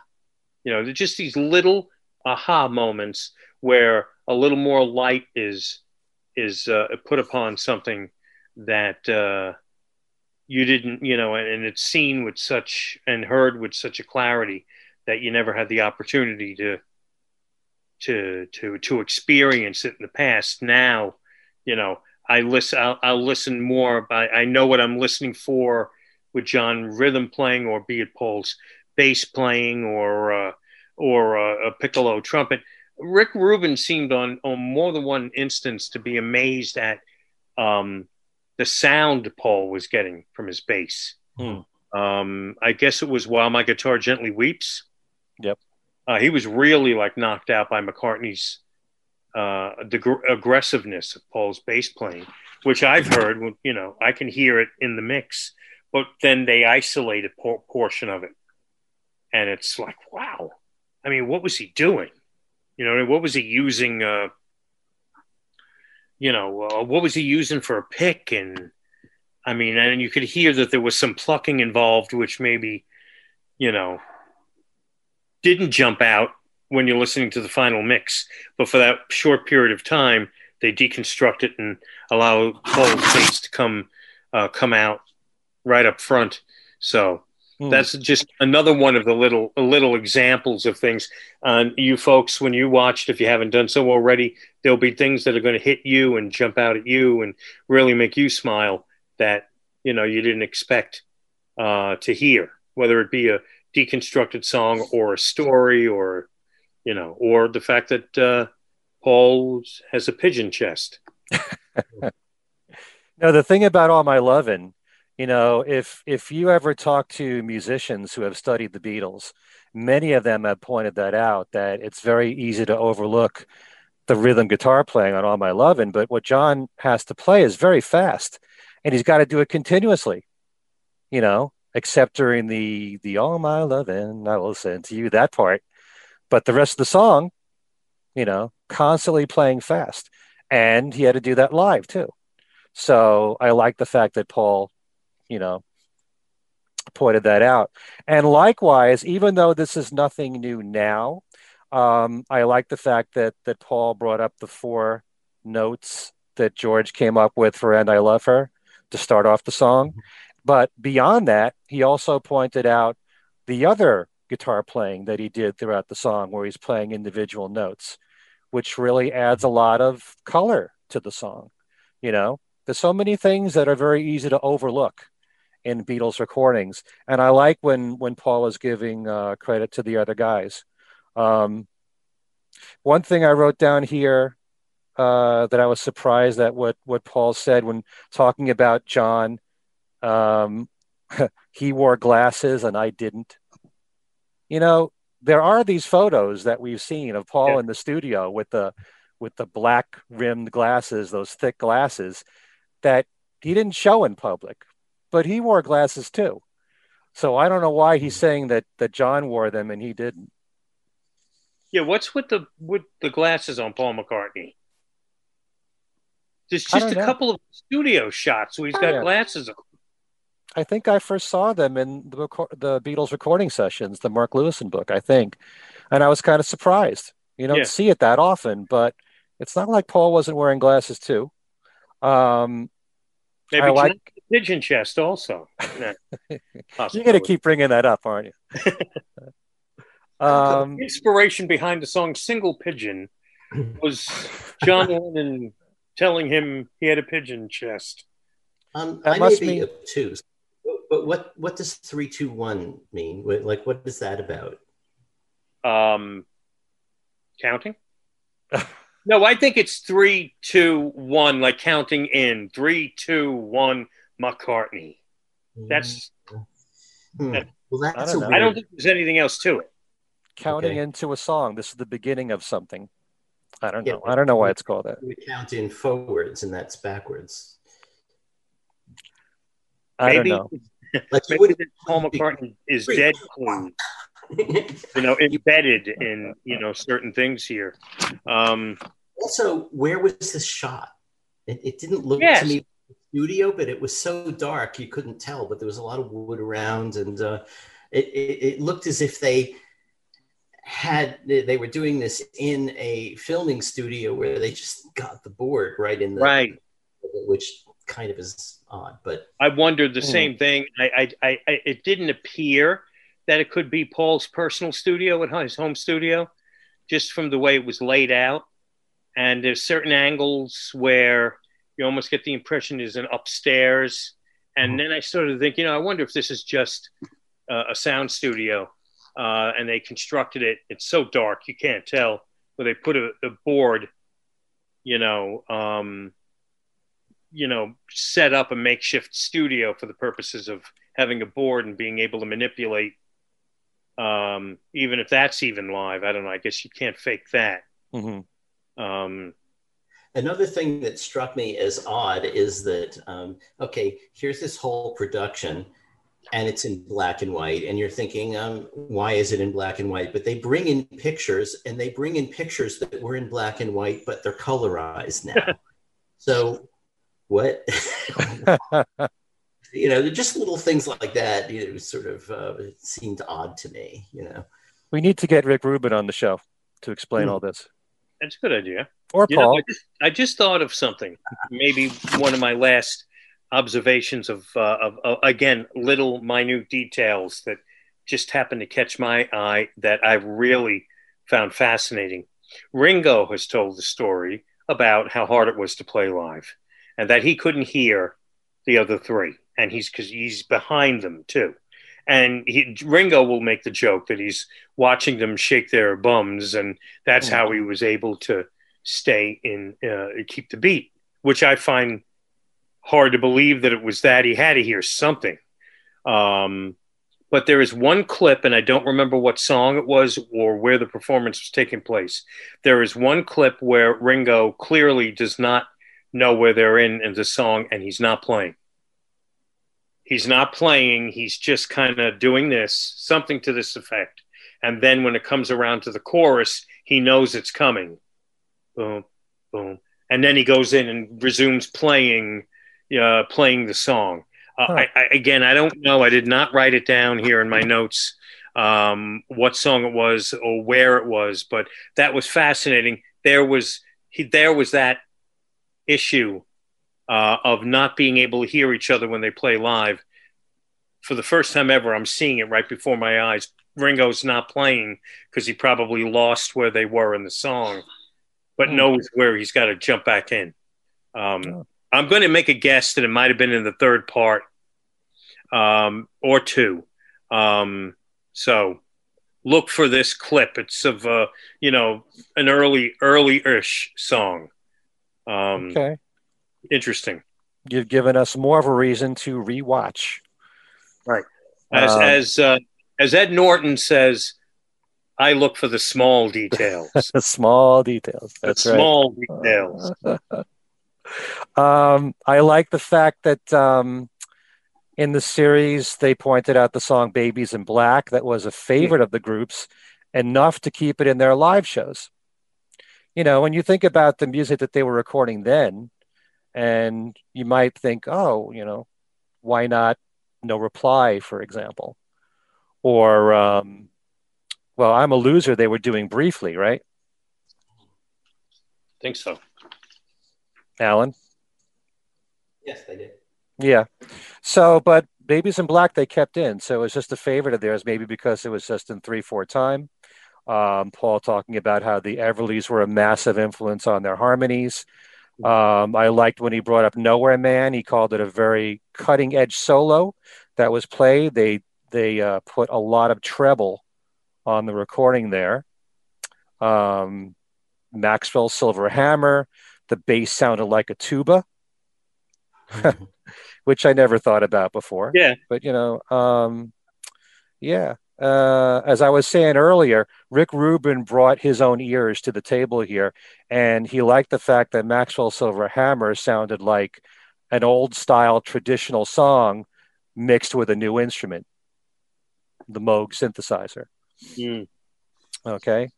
You know they're just these little aha moments where a little more light is is uh, put upon something that uh, you didn't, you know, and, and it's seen with such and heard with such a clarity that you never had the opportunity to to to to experience it in the past. Now, you know, I listen. I'll, I'll listen more. But I know what I'm listening for with John rhythm playing, or be it Paul's bass playing, or uh, or a, a piccolo trumpet. Rick Rubin seemed on on more than one instance to be amazed at um, the sound Paul was getting from his bass. Hmm. Um, I guess it was while my guitar gently weeps. Yep. Uh, he was really like knocked out by McCartney's uh, gr- aggressiveness of Paul's bass playing, which I've [laughs] heard. You know, I can hear it in the mix, but then they isolate a por- portion of it, and it's like, wow. I mean, what was he doing? You know, what was he using? Uh, you know, uh, what was he using for a pick? And I mean, and you could hear that there was some plucking involved, which maybe, you know, didn't jump out when you're listening to the final mix. But for that short period of time, they deconstruct it and allow Paul's bass to come uh, come out right up front. So Hmm. That's just another one of the little little examples of things. Um, you folks, when you watched, if you haven't done so already, there'll be things that are going to hit you and jump out at you and really make you smile that you know you didn't expect uh, to hear, whether it be a deconstructed song or a story or you know, or the fact that uh, Paul has a pigeon chest. [laughs] now the thing about all my loving you know if if you ever talk to musicians who have studied the beatles many of them have pointed that out that it's very easy to overlook the rhythm guitar playing on all my lovin' but what john has to play is very fast and he's got to do it continuously you know except during the the all my lovin' i will send to you that part. But the rest of the song you know constantly playing fast. And he had to do that live too. So i like the fact that paul you know, pointed that out. And likewise, even though this is nothing new now, um, I like the fact that that Paul brought up the four notes that George came up with for "And I Love Her" to start off the song. But beyond that, he also pointed out the other guitar playing that he did throughout the song, where he's playing individual notes, which really adds a lot of color to the song. You know, there's so many things that are very easy to overlook in Beatles recordings. And I like when when Paul is giving uh, credit to the other guys. Um, one thing I wrote down here uh, that I was surprised at what what Paul said when talking about John. Um, [laughs] he wore glasses and I didn't. You know, there are these photos that we've seen of Paul yeah. in the studio with the with the black rimmed glasses, those thick glasses that he didn't show in public but he wore glasses too. So I don't know why he's saying that that John wore them and he didn't. Yeah, what's with the with the glasses on Paul McCartney? There's just a know. couple of studio shots where he's got yeah. glasses on. I think I first saw them in the the Beatles recording sessions, the Mark Lewisohn book, I think, and I was kind of surprised. You don't yeah. see it that often, but it's not like Paul wasn't wearing glasses too. Um, Maybe I like pigeon chest also. You're going to keep bringing that up, aren't you? [laughs] um, the inspiration behind the song "Single Pigeon" was John [laughs] Lennon telling him he had a pigeon chest. Um, I may be mean... two, but what what does three two one mean? Like, what is that about? Um, counting. [laughs] No, I think it's three, two, one, like counting in three, two, one. McCartney. That's. Hmm. that, well, that's I don't, weird... I don't, think there's anything else to it. Counting okay. into a song. This is the beginning of something. I don't yeah, know. I don't know why it's called that. We count in forwards, and that's backwards. I maybe, don't know. Like maybe Paul McCartney is dead clean. you know, [laughs] embedded in you know certain things here. Um, also, where was this shot? It, it didn't look yes. to me studio, but it was so dark you couldn't tell. But there was a lot of wood around, and uh, it, it, it looked as if they had they were doing this in a filming studio where they just got the board right in the right, which kind of is odd. But I wondered the mm. same thing. I, I, I, it didn't appear that it could be Paul's personal studio at his home studio, just from the way it was laid out and there's certain angles where you almost get the impression is an upstairs and mm-hmm. then i started to think you know i wonder if this is just uh, a sound studio uh, and they constructed it. It's so dark you can't tell. Where they put a, a board, you know, um, you know, set up a makeshift studio for the purposes of having a board and being able to manipulate. Um, even if that's even live, I don't know. I guess you can't fake that. Mm-hmm. Um, Another thing that struck me as odd is that, um, okay, here's this whole production and it's in black and white. And you're thinking, um, why is it in black and white? But they bring in pictures and they bring in pictures that were in black and white, but they're colorized now. [laughs] so what? [laughs] you know, just little things like that, you know, sort of uh, seemed odd to me, you know. We need to get Rick Rubin on the show to explain Hmm. all this. That's a good idea. Or You know, Paul. I, just, I just thought of something. Maybe one of my last observations of, uh, of, of again, little minute details that just happened to catch my eye that I really found fascinating. Ringo has told the story about how hard it was to play live, and that he couldn't hear the other three, and he's because he's behind them too. And he, Ringo will make the joke that he's watching them shake their bums, and that's how he was able to stay in uh, keep the beat, which I find hard to believe that it was that he had to hear something. Um, but there is one clip, and I don't remember what song it was or where the performance was taking place. There is one clip where Ringo clearly does not know where they're in in the song, and he's not playing. He's not playing. He's just kind of doing this, something to this effect. And then when it comes around to the chorus, he knows it's coming. Boom, boom. And then he goes in and resumes playing, uh, playing the song. Uh, Huh. I, I, again, I don't know. I did not write it down here in my notes um, what song it was or where it was, but that was fascinating. There was he, there was that issue uh, of not being able to hear each other when they play live. For the first time ever, I'm seeing it right before my eyes. Ringo's not playing because he probably lost where they were in the song, but Hmm. knows where he's got to jump back in. Um. I'm going to make a guess that it might have been in the third part um, or two. Um, so look for this clip. It's of uh, you know an early early-ish song. Um, Okay. Interesting. You've given us more of a reason to rewatch. Right. As Um, as uh, as Ed Norton says, I look for the small details. [laughs] the small details. the That's right. small details. [laughs] Um, I like the fact that um, in the series they pointed out the song "Baby's in Black" that was a favorite of the groups, enough to keep it in their live shows. You know, when you think about the music that they were recording then, and you might think, oh, you know, why not "No Reply," for example, or um, well, "I'm a Loser." They were doing briefly, right, think so. Alan? Yes, they did. Yeah. So, but Baby's in Black they kept in. So it was just a favorite of theirs, maybe because it was just in three, four time. Um, Paul talking about how the Everlys were a massive influence on their harmonies. Um, I liked when he brought up Nowhere Man. He called it a very cutting edge solo that was played. They they uh, put a lot of treble on the recording there. Um, Maxwell Silver Hammer. The bass sounded like a tuba [laughs] which I never thought about before. Yeah. But you know, um, yeah. Uh, as I was saying earlier, Rick Rubin brought his own ears to the table here, and he liked the fact that Maxwell Silver Hammer sounded like an old style traditional song mixed with a new instrument, the Moog synthesizer. Mm. Okay.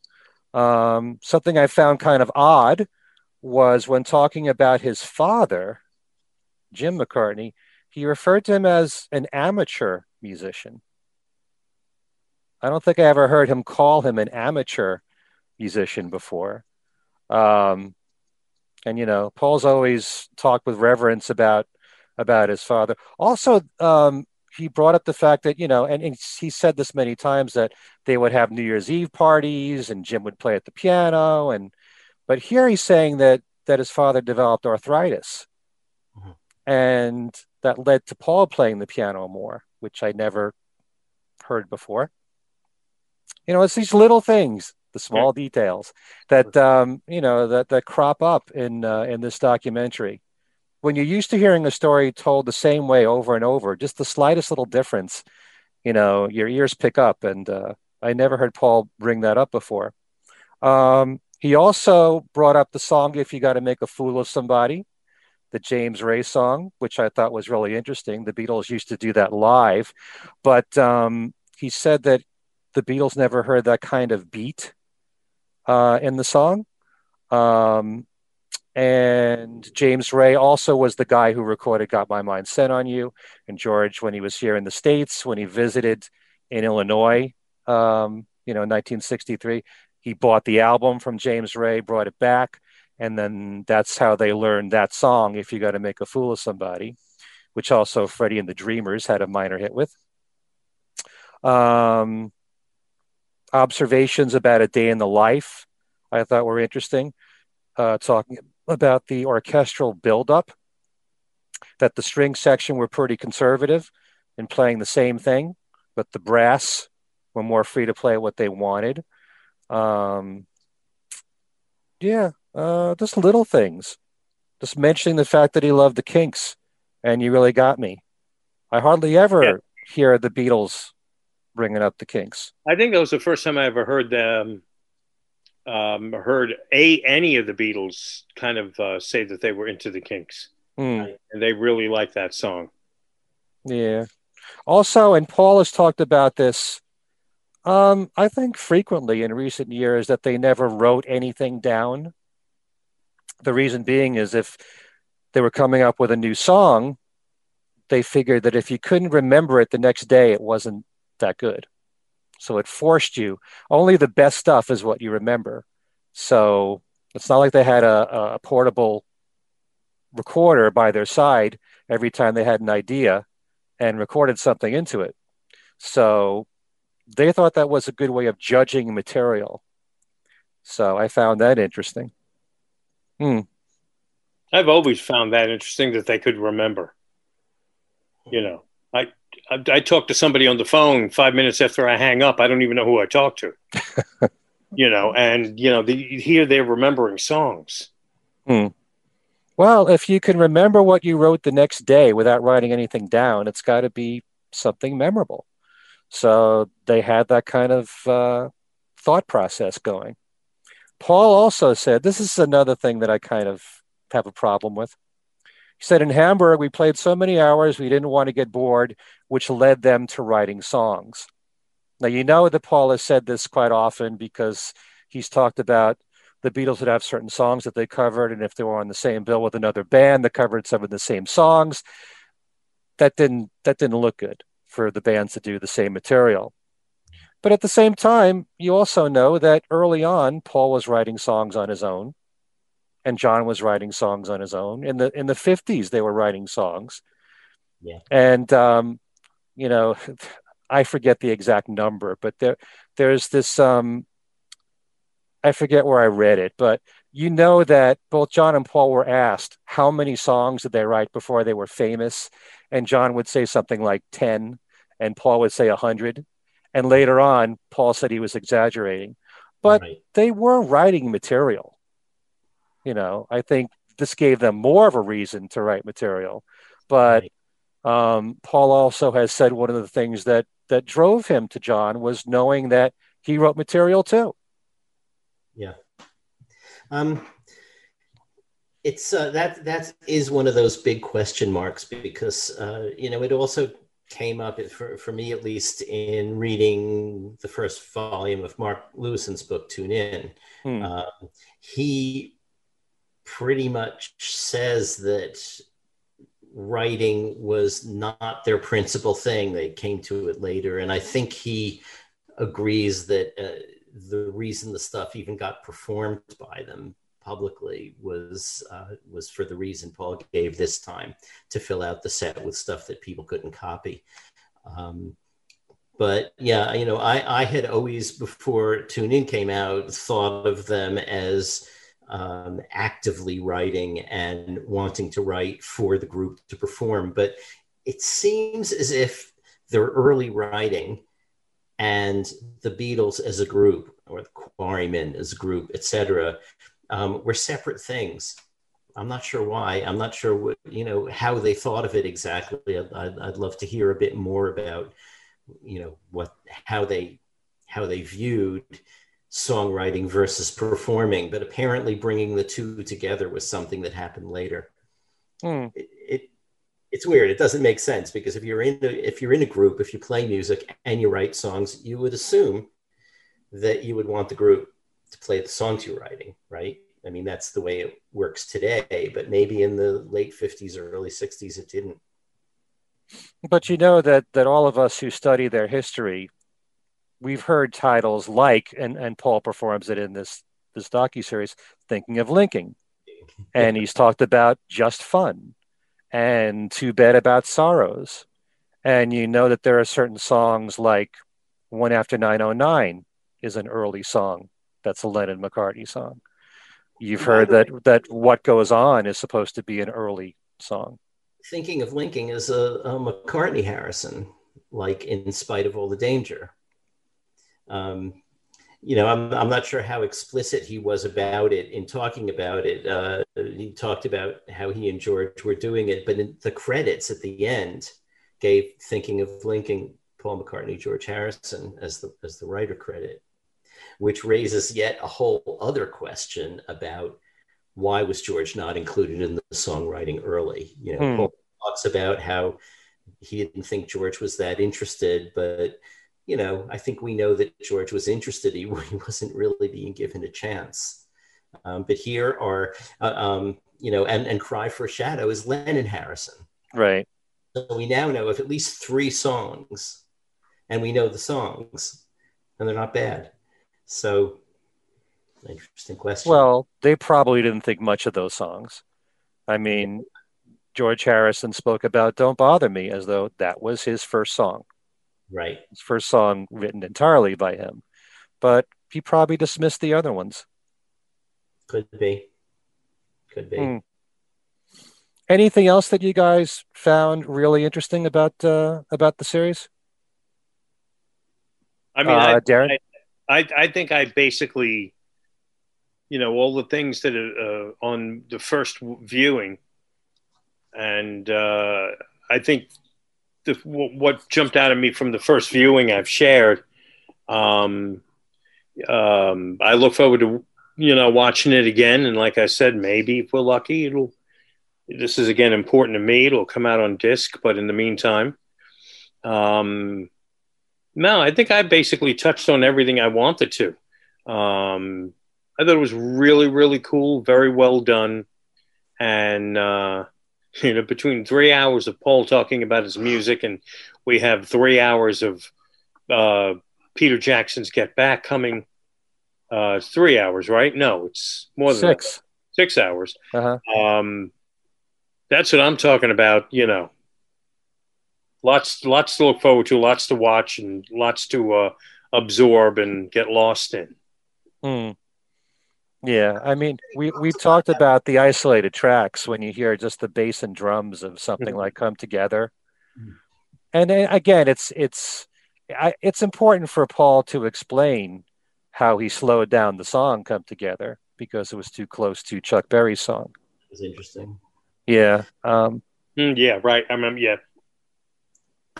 Um, something I found kind of odd was when talking about his father, Jim McCartney, he referred to him as an amateur musician. I don't think I ever heard him call him an amateur musician before. Um, and you know, Paul's always talked with reverence about about his father. Also, um, he brought up the fact that you know, and, and he said this many times that they would have New Year's Eve parties, and Jim would play at the piano, and but here he's saying that that his father developed arthritis, Mhm. and that led to Paul playing the piano more, which I never heard before. You know, it's these little things, the small details that um, you know that that crop up in uh, in this documentary. When you're used to hearing a story told the same way over and over, just the slightest little difference, you know, your ears pick up. And uh, I never heard Paul bring that up before. Um, he also brought up the song "If You Got to Make a Fool of Somebody," the James Ray song, which I thought was really interesting. The Beatles used to do that live, but um, he said that the Beatles never heard that kind of beat uh, in the song. Um, and James Ray also was the guy who recorded Got My Mind Set on You. And George, when he was here in the States, when he visited in Illinois, um, you know, in 1963, he bought the album from James Ray, brought it back. And then that's how they learned that song, If You Got to Make a Fool of Somebody, which also Freddie and the Dreamers had a minor hit with. Um, observations about a day in the life I thought were interesting, uh, talking about the orchestral buildup, that the string section were pretty conservative in playing the same thing, but the brass were more free to play what they wanted. Um, yeah, uh, just little things. Just mentioning the fact that he loved the Kinks, and you really got me. I hardly ever yeah. hear the Beatles bringing up the Kinks. I think that was the first time I ever heard them. Um, heard a any of the Beatles kind of uh, say that they were into the Kinks, mm. and they really liked that song. Yeah. Also, and Paul has talked about this. Um, I think frequently in recent years that they never wrote anything down. The reason being is if they were coming up with a new song, they figured that if you couldn't remember it the next day, it wasn't that good. So it forced you. Only the best stuff is what you remember. So it's not like they had a, a portable recorder by their side every time they had an idea and recorded something into it. So they thought that was a good way of judging material. So I found that interesting. Hmm. I've always found that interesting that they could remember. You know, I, I, I talk to somebody on the phone five minutes after I hang up. I don't even know who I talk to. [laughs] you know, and you know, the, here they're remembering songs. Hmm. Well, if you can remember what you wrote the next day without writing anything down, it's got to be something memorable. So they had that kind of uh, thought process going. Paul also said this is another thing that I kind of have a problem with. He said in Hamburg, we played so many hours, we didn't want to get bored, which led them to writing songs. Now, you know that Paul has said this quite often because he's talked about the Beatles would have certain songs that they covered, and if they were on the same bill with another band that covered some of the same songs, that didn't that didn't look good for the bands to do the same material. But at the same time, you also know that early on, Paul was writing songs on his own and John was writing songs on his own. In the in the fifties, they were writing songs. Yeah. And um, you know, [laughs] I forget the exact number, but there there's this um, I forget where I read it, but you know that both John and Paul were asked how many songs did they write before they were famous, and John would say something like ten, and Paul would say a hundred, and later on, Paul said he was exaggerating, but right. they were writing material you know, I think this gave them more of a reason to write material. But um, Paul also has said one of the things that that drove him to John was knowing that he wrote material too. Yeah. Um, it's uh, that that is one of those big question marks because uh, you know it also came up for, for me at least in reading the first volume of Mark Lewisohn's book Tune In. Hmm. Uh, he pretty much says that writing was not their principal thing. They came to it later. And I think he agrees that uh, the reason the stuff even got performed by them publicly was uh, was for the reason Paul gave this time to fill out the set with stuff that people couldn't copy. Um, but yeah, you know, I, I had always before Tune In came out thought of them as um, actively writing and wanting to write for the group to perform. But it seems as if their early writing and the Beatles as a group, or the Quarrymen as a group, etc., um, were separate things. I'm not sure why. I'm not sure what, you know how they thought of it exactly. I'd, I'd, I'd love to hear a bit more about you know what how they how they viewed songwriting versus performing. But apparently, bringing the two together was something that happened later. Mm. It, it it's weird. It doesn't make sense because if you're in the, if you're in a group, if you play music and you write songs, you would assume that you would want the group to play the songs you're writing, right? I mean, that's the way it works today, but maybe in the late 50s or early 60s, it didn't. But you know that that all of us who study their history, we've heard titles like, and, and Paul performs it in this this docu series, thinking of linking, and he's talked about just fun, and too bad about sorrows, and you know that there are certain songs like one after 909 is an early song. That's a Lennon McCartney song. You've heard that that what goes on is supposed to be an early song. Thinking of linking is a, a McCartney Harrison, like in spite of all the danger. Um, you know, I'm, I'm not sure how explicit he was about it in talking about it. Uh, he talked about how he and George were doing it, but in the credits at the end gave thinking of linking Paul McCartney, George Harrison as the as the writer credit which raises yet a whole other question about why was George not included in the songwriting early? You know, hmm. Paul talks about how he didn't think George was that interested, but you know, I think we know that George was interested. He, [laughs] he wasn't really being given a chance. Um, but here are, uh, um, you know, and, and Cry for a Shadow is Lennon Harrison. Right. So we now know of at least three songs, and we know the songs, and they're not bad. So, interesting question. Well, they probably didn't think much of those songs. I mean, George Harrison spoke about Don't Bother Me as though that was his first song. Right. His first song written entirely by him. But he probably dismissed the other ones. Could be. Could be. Hmm. Anything else that you guys found really interesting about uh, about the series? I mean, uh, I, Darren, I, I, I think I basically, you know, all the things that are uh, on the first viewing, and uh, I think the, what jumped out at me from the first viewing I've shared. Um, um, I look forward to you know watching it again, and like I said, maybe if we're lucky, it'll. This is again important to me. It'll come out on disc, but in the meantime, um, no, I think I basically touched on everything I wanted to. Um, I thought it was really, really cool, very well done, and uh, [laughs] you know, between three hours of Paul talking about his music, and we have three hours of uh, Peter Jackson's "Get Back" coming. Uh, three hours, right? No, it's more than six. That. Six hours. Uh-huh. Um, that's what I'm talking about. You know, lots lots to look forward to, lots to watch, and lots to uh, absorb and get lost in. Hmm. Yeah, I mean, we we talked about the isolated tracks when you hear just the bass and drums of something mm-hmm. like "Come Together," mm-hmm. and again, it's it's I, it's important for Paul to explain how he slowed down the song "Come Together" because it was too close to Chuck Berry's song. It's interesting. Yeah. Um, mm, yeah. Right. I remember. Yeah.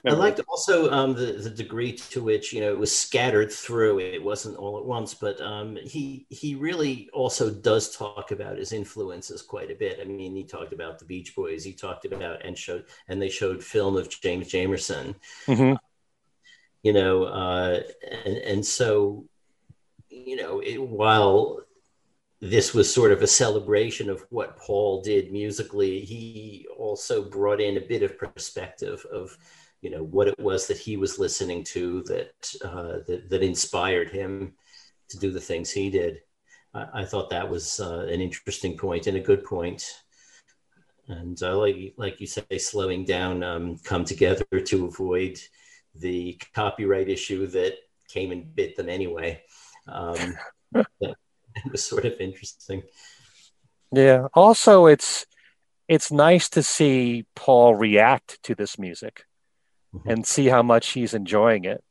I liked also um, the the degree to which you know it was scattered through. It wasn't all at once, but um, he he really also does talk about his influences quite a bit. I mean, he talked about the Beach Boys. He talked about and showed and they showed film of James Jamerson. Mm-hmm. You know, uh, and and so you know it, while this was sort of a celebration of what Paul did musically, he also brought in a bit of perspective of you know what it was that he was listening to that uh, that, that inspired him to do the things he did. I, I thought that was uh, an interesting point and a good point. And uh, like like you say, slowing down, um, come together to avoid the copyright issue that came and bit them anyway. Um, [laughs] it was sort of interesting. Yeah. Also, it's it's nice to see Paul react to this music mm-hmm. and see how much he's enjoying it.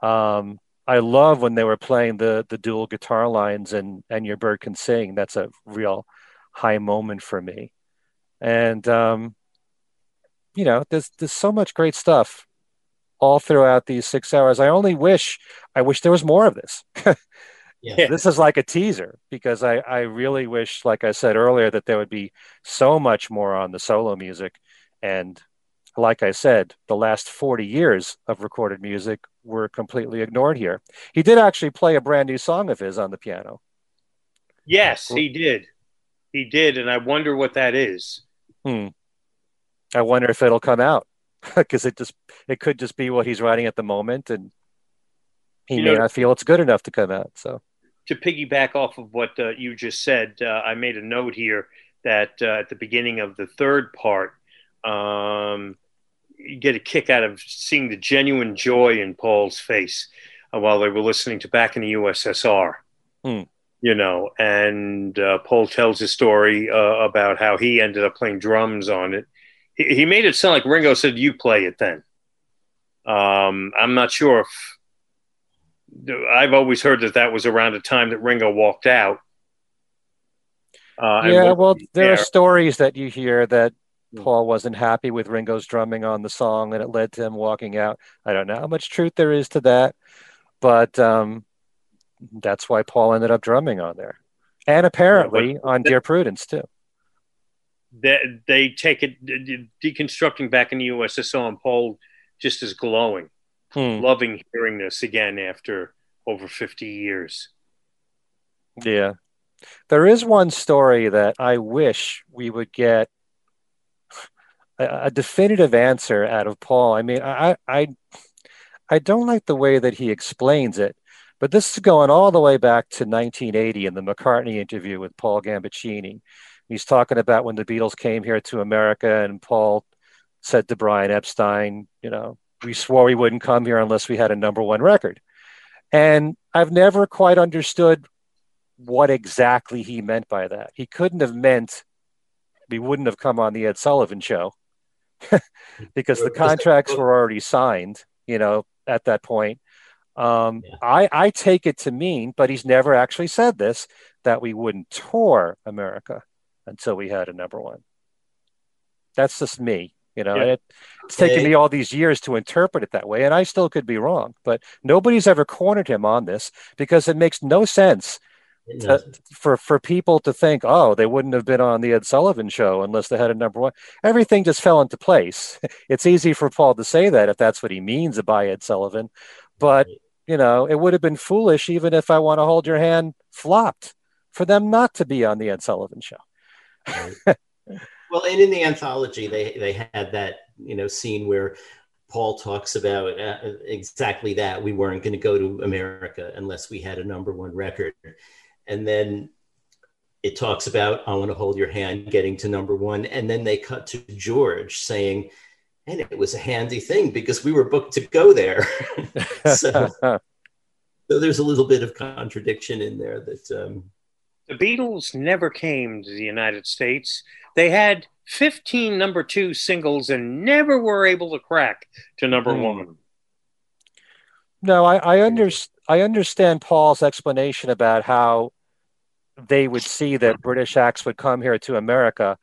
Um, I love when they were playing the the dual guitar lines and and your bird can sing. That's a real high moment for me. And um, you know, there's there's so much great stuff all throughout these six hours. I only wish I wish there was more of this. [laughs] yeah. This is like a teaser because I, I really wish, like I said earlier, that there would be so much more on the solo music. And like I said, the last 40 years of recorded music were completely ignored here. He did actually play a brand new song of his on the piano. Yes, he did. He did. And I wonder what that is. Hmm. I wonder if it'll come out [laughs] because it just it could just be what he's writing at the moment and he you may know, not feel it's good enough to come out. So to piggyback off of what uh, you just said, uh, I made a note here that uh, at the beginning of the third part, um, you get a kick out of seeing the genuine joy in Paul's face uh, while they were listening to Back in the USSR. Hmm. You know, and uh, Paul tells a story uh, about how he ended up playing drums on it. He, he, made it sound like Ringo said, "You play it then." Um, I'm not sure if I've always heard that that was around the time that Ringo walked out. Uh, yeah, well, there, there are stories that you hear that. Paul wasn't happy with Ringo's drumming on the song and it led to him walking out. I don't know how much truth there is to that, but um, that's why Paul ended up drumming on there. And apparently yeah, on Dear Prudence too. They, they take it, deconstructing back in the USSR, and Paul just is glowing, hmm. loving hearing this again after over 50 years. Yeah. There is one story that I wish we would get a, definitive answer out of Paul. I mean, I, I, I don't like the way that he explains it, but this is going all the way back to 1980 in the McCartney interview with Paul Gambaccini. He's talking about when the Beatles came here to America, and Paul said to Brian Epstein, you know, we swore we wouldn't come here unless we had a number one record. And I've never quite understood what exactly he meant by that. He couldn't have meant we wouldn't have come on the Ed Sullivan show. [laughs] because the [laughs] contracts were already signed, you know, at that point. Um, yeah. I, I take it to mean, but he's never actually said this, that we wouldn't tour America until we had a number one. That's just me. You know, yeah. it, it's taken me all these years to interpret it that way, and I still could be wrong. But nobody's ever cornered him on this because it makes no sense to, for for people to think, oh, they wouldn't have been on the Ed Sullivan show unless they had a number one. Everything just fell into place. [laughs] It's easy for Paul to say that if that's what he means by Ed Sullivan, but you know, it would have been foolish even if I want to hold your hand flopped for them not to be on the Ed Sullivan show. [laughs] well, and in the anthology, they they had that you know scene where Paul talks about uh, exactly that. We weren't going to go to America unless we had a number one record and then it talks about I want to hold your hand getting to number one, and then they cut to George saying, and it was a handy thing because we were booked to go there. [laughs] so, [laughs] so, there's a little bit of contradiction in there that um, the Beatles never came to the United States. They had 15 number two singles and never were able to crack to number mm. one. No, I, I, under, I understand Paul's explanation about how they would see that British acts would come here to America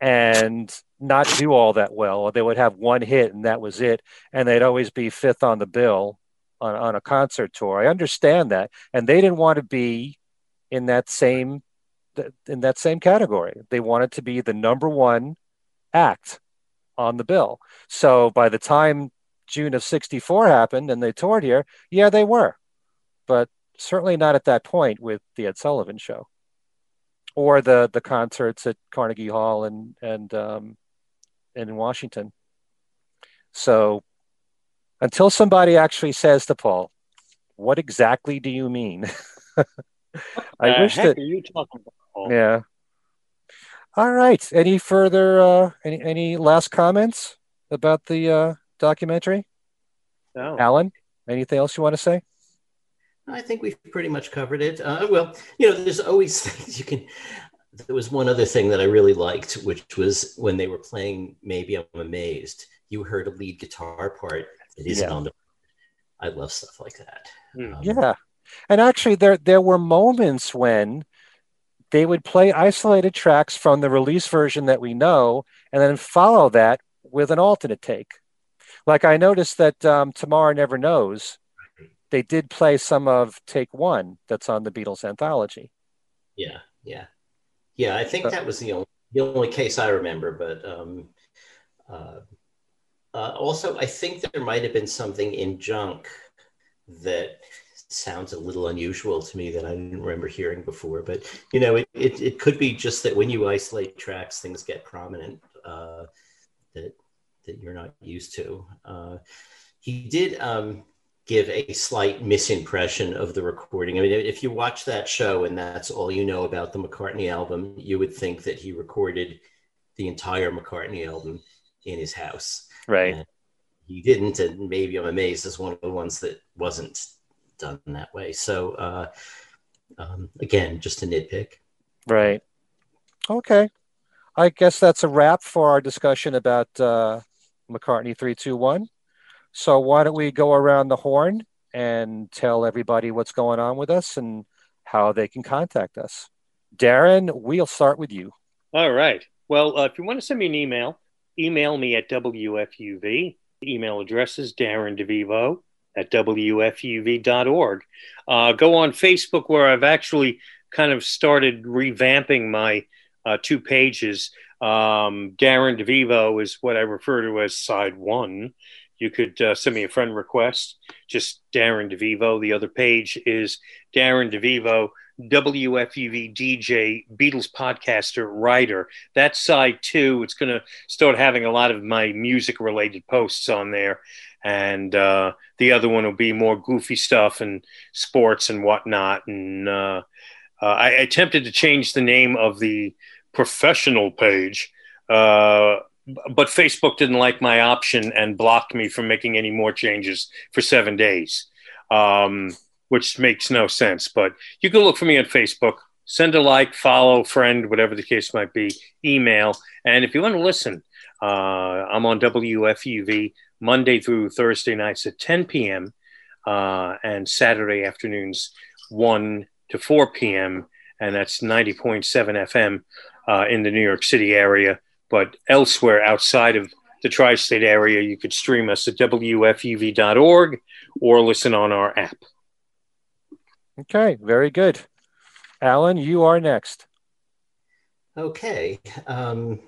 and not do all that well, or they would have one hit and that was it, and they'd always be fifth on the bill on, on a concert tour. I understand that, and they didn't want to be in that same in that same category. They wanted to be the number one act on the bill. So by the time June of 64 happened and they toured here, yeah, they were. But certainly not at that point with the Ed Sullivan show or the the concerts at Carnegie Hall and and um, and in Washington. So until somebody actually says to Paul, "What exactly do you mean?" [laughs] I wish that you talking about. Paul? Yeah. All right. Any further? Uh, any any last comments about the uh, documentary? No. Alan, anything else you want to say? I think we've pretty much covered it. Uh, well, you know, there's always [laughs] things you can. There was one other thing that I really liked, which was when they were playing Maybe I'm Amazed, you heard a lead guitar part that isn't yeah. on the. I love stuff like that. Um, yeah, and actually, there there were moments when they would play isolated tracks from the release version that we know, and then follow that with an alternate take. Like I noticed that um, Tomorrow Never Knows, they did play some of Take One that's on the Beatles anthology. Yeah, yeah, yeah. I think that was the only the only case I remember, but um, uh, uh, also I think there might have been something in Junk that sounds a little unusual to me that I didn't remember hearing before. But you know, it, it, it could be just that when you isolate tracks, things get prominent uh, that that you're not used to. Uh, he did um, give a slight misimpression of the recording. I mean, if you watch that show and that's all you know about the McCartney album, you would think that he recorded the entire McCartney album in his house. Right. And he didn't, and maybe I'm amazed as one of the ones that wasn't done that way. So uh, um, again, just a nitpick. Right. Okay. I guess that's a wrap for our discussion about uh, McCartney 321. So why don't we go around the horn and tell everybody what's going on with us and how they can contact us. Darren, we'll start with you. All right. Well, uh, if you want to send me an email, email me at WFUV. The email address is Darren DeVivo at WFUV.org. Uh, go on Facebook, where I've actually kind of started revamping my uh, two pages. Um, Darren DeVivo is what I refer to as side one. You could uh, send me a friend request, just Darren DeVivo. The other page is Darren DeVivo, WFUV DJ, Beatles podcaster, writer. That side too, it's going to start having a lot of my music related posts on there and uh, the other one will be more goofy stuff and sports and whatnot. And uh, uh, I attempted to change the name of the professional page, uh, but Facebook didn't like my option and blocked me from making any more changes for seven days, um, which makes no sense. But you can look for me on Facebook. Send a like, follow, friend, whatever the case might be, email. And if you want to listen, uh, I'm on WFUV Monday through Thursday nights at 10 p.m. Uh, and Saturday afternoons 1 to 4 p.m. And that's 90.7 FM uh, in the New York City area. But elsewhere outside of the tri state area, you could stream us at WFUV.org or listen on our app. Okay, very good. Alan, you are next. Okay. Um,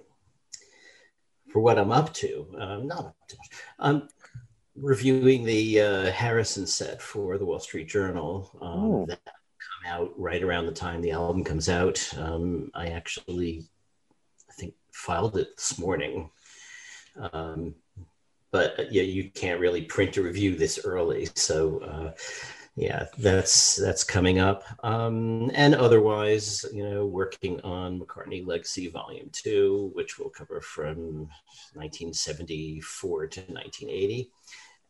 for what I'm up to. Um, not up to much. I'm reviewing the uh, Harrison set for the Wall Street Journal. Um, that come out right around the time the album comes out. Um, I actually, I think, filed it this morning. Um, but uh, yeah, you can't really print a review this early, so. Uh, yeah, that's that's coming up. Um, and otherwise, you know, working on McCartney Legacy Volume Two, which we'll cover from 1974 to 1980.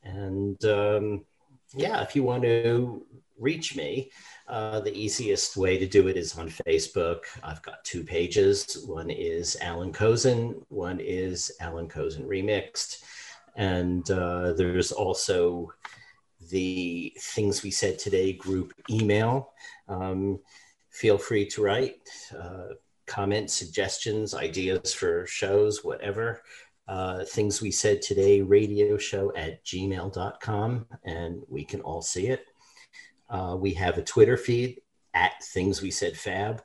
And um, yeah, if you want to reach me, uh, the easiest way to do it is on Facebook. I've got two pages. One is Alan Kozinn, one is Alan Kozinn Remixed. And uh, there's also the Things We Said Today group email. Um, feel free to write, uh, comment, suggestions, ideas for shows, whatever. Uh, things we said today radio show at gmail.com and we can all see it uh, we have a twitter feed at things we said fab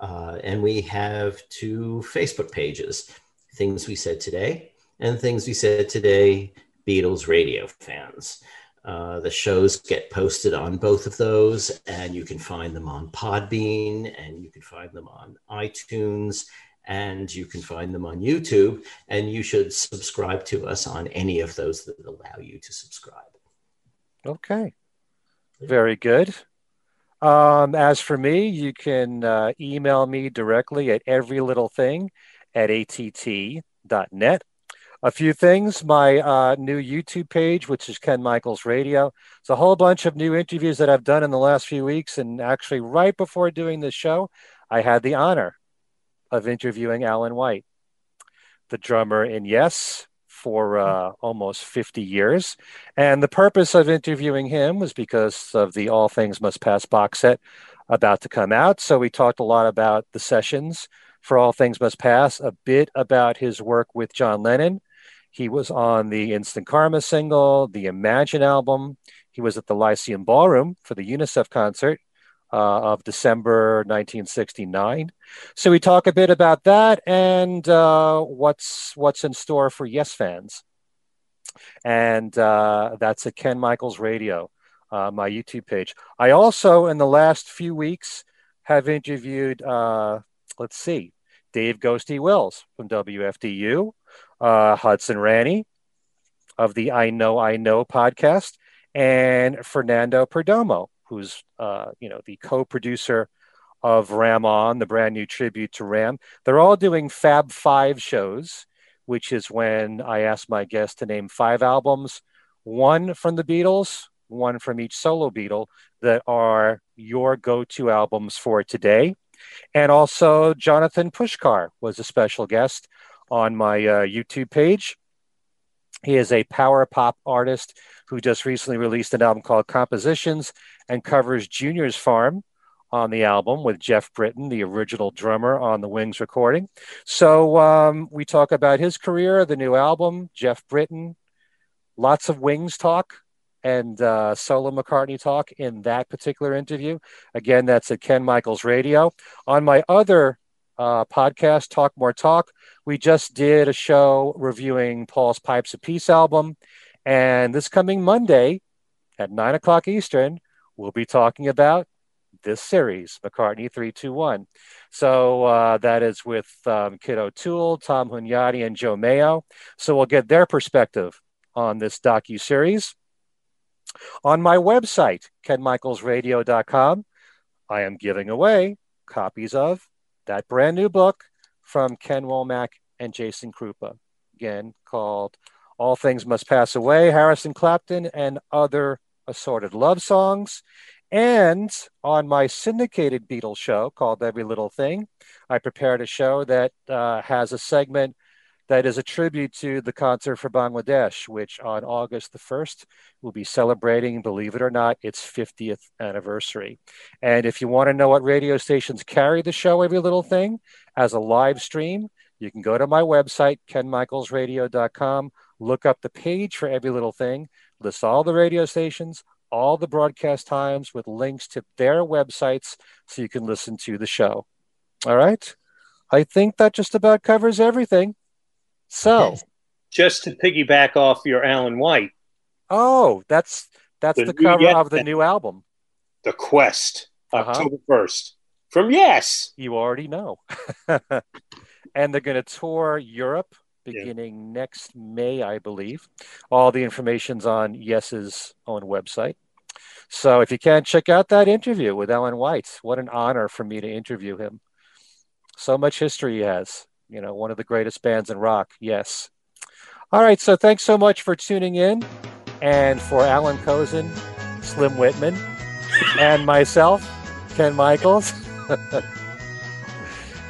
uh, and we have two facebook pages things we said today and things we said today beatles radio fans uh, the shows get posted on both of those, and you can find them on Podbean, and you can find them on iTunes, and you can find them on YouTube. And you should subscribe to us on any of those that allow you to subscribe. Okay, very good. Um, as for me, you can uh, email me directly at everylittlething at att.net a few things. My uh, new YouTube page, which is Ken Michaels Radio. It's a whole bunch of new interviews that I've done in the last few weeks. And actually, right before doing this show, I had the honor of interviewing Alan White, the drummer in Yes, for uh, almost 50 years. And the purpose of interviewing him was because of the All Things Must Pass box set about to come out. So we talked a lot about the sessions for All Things Must Pass, a bit about his work with John Lennon. He was on the Instant Karma single, the Imagine album. He was at the Lyceum Ballroom for the UNICEF concert uh, of December 1969. So we talk a bit about that and uh, what's what's in store for Yes fans. And uh, that's at Ken Michaels Radio, uh, my YouTube page. I also, in the last few weeks, have interviewed, uh, let's see, Dave Ghosty Wills from WFDU, uh, Hudson Ranney of the I Know I Know podcast, and Fernando Perdomo who's uh, you know the co-producer of Ram On, the brand new tribute to Ram. They're all doing Fab Five shows, which is when I ask my guests to name five albums, one from the Beatles, one from each solo Beatle, that are your go-to albums for today. And also, Jonathan Pushkar was a special guest on my uh, YouTube page. He is a power pop artist who just recently released an album called Compositions and covers Junior's Farm on the album with Geoff Britton, the original drummer on the Wings recording. So um, we talk about his career, the new album, Geoff Britton, lots of Wings talk and uh, solo McCartney talk in that particular interview. Again, that's at Ken Michaels Radio. On my other uh, podcast, Talk More Talk, we just did a show reviewing Paul's Pipes of Peace album. And this coming Monday at nine o'clock Eastern, we'll be talking about this series, McCartney 321. So uh, that is with um, Kit O'Toole, Tom Hunyadi, and Joe Mayo. So we'll get their perspective on this docu series. On my website, kenmichaelsradio.com, I am giving away copies of that brand new book from Ken Womack and Jason Kruppa, again called All Things Must Pass Away, Harrison Clapton, and Other Assorted Love Songs. And on my syndicated Beatles show called Every Little Thing, I prepared a show that uh, has a segment that is a tribute to the concert for Bangladesh, which on August the 1st will be celebrating, believe it or not, its 50th anniversary. And if you want to know what radio stations carry the show Every Little Thing as a live stream, you can go to my website, kenmichaelsradio.com, look up the page for Every Little Thing, list all the radio stations, all the broadcast times with links to their websites so you can listen to the show. All right. I think that just about covers everything. So, just to piggyback off your Alan White. Oh, that's that's the, the cover of the new album. The Quest, uh-huh. October 1st. From Yes. You already know. [laughs] and they're going to tour Europe beginning yeah. next May, I believe. All the information's on Yes's own website. So if you can, check out that interview with Alan White. What an honor for me to interview him. So much history he has. You know, one of the greatest bands in rock. Yes. All right. So thanks so much for tuning in. And for Alan Kozinn, Slim Whitman, [laughs] and myself, Ken Michaels. [laughs]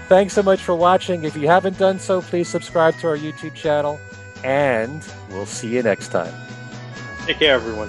Thanks so much for watching. If you haven't done so, please subscribe to our YouTube channel, and we'll see you next time. Take care, everyone.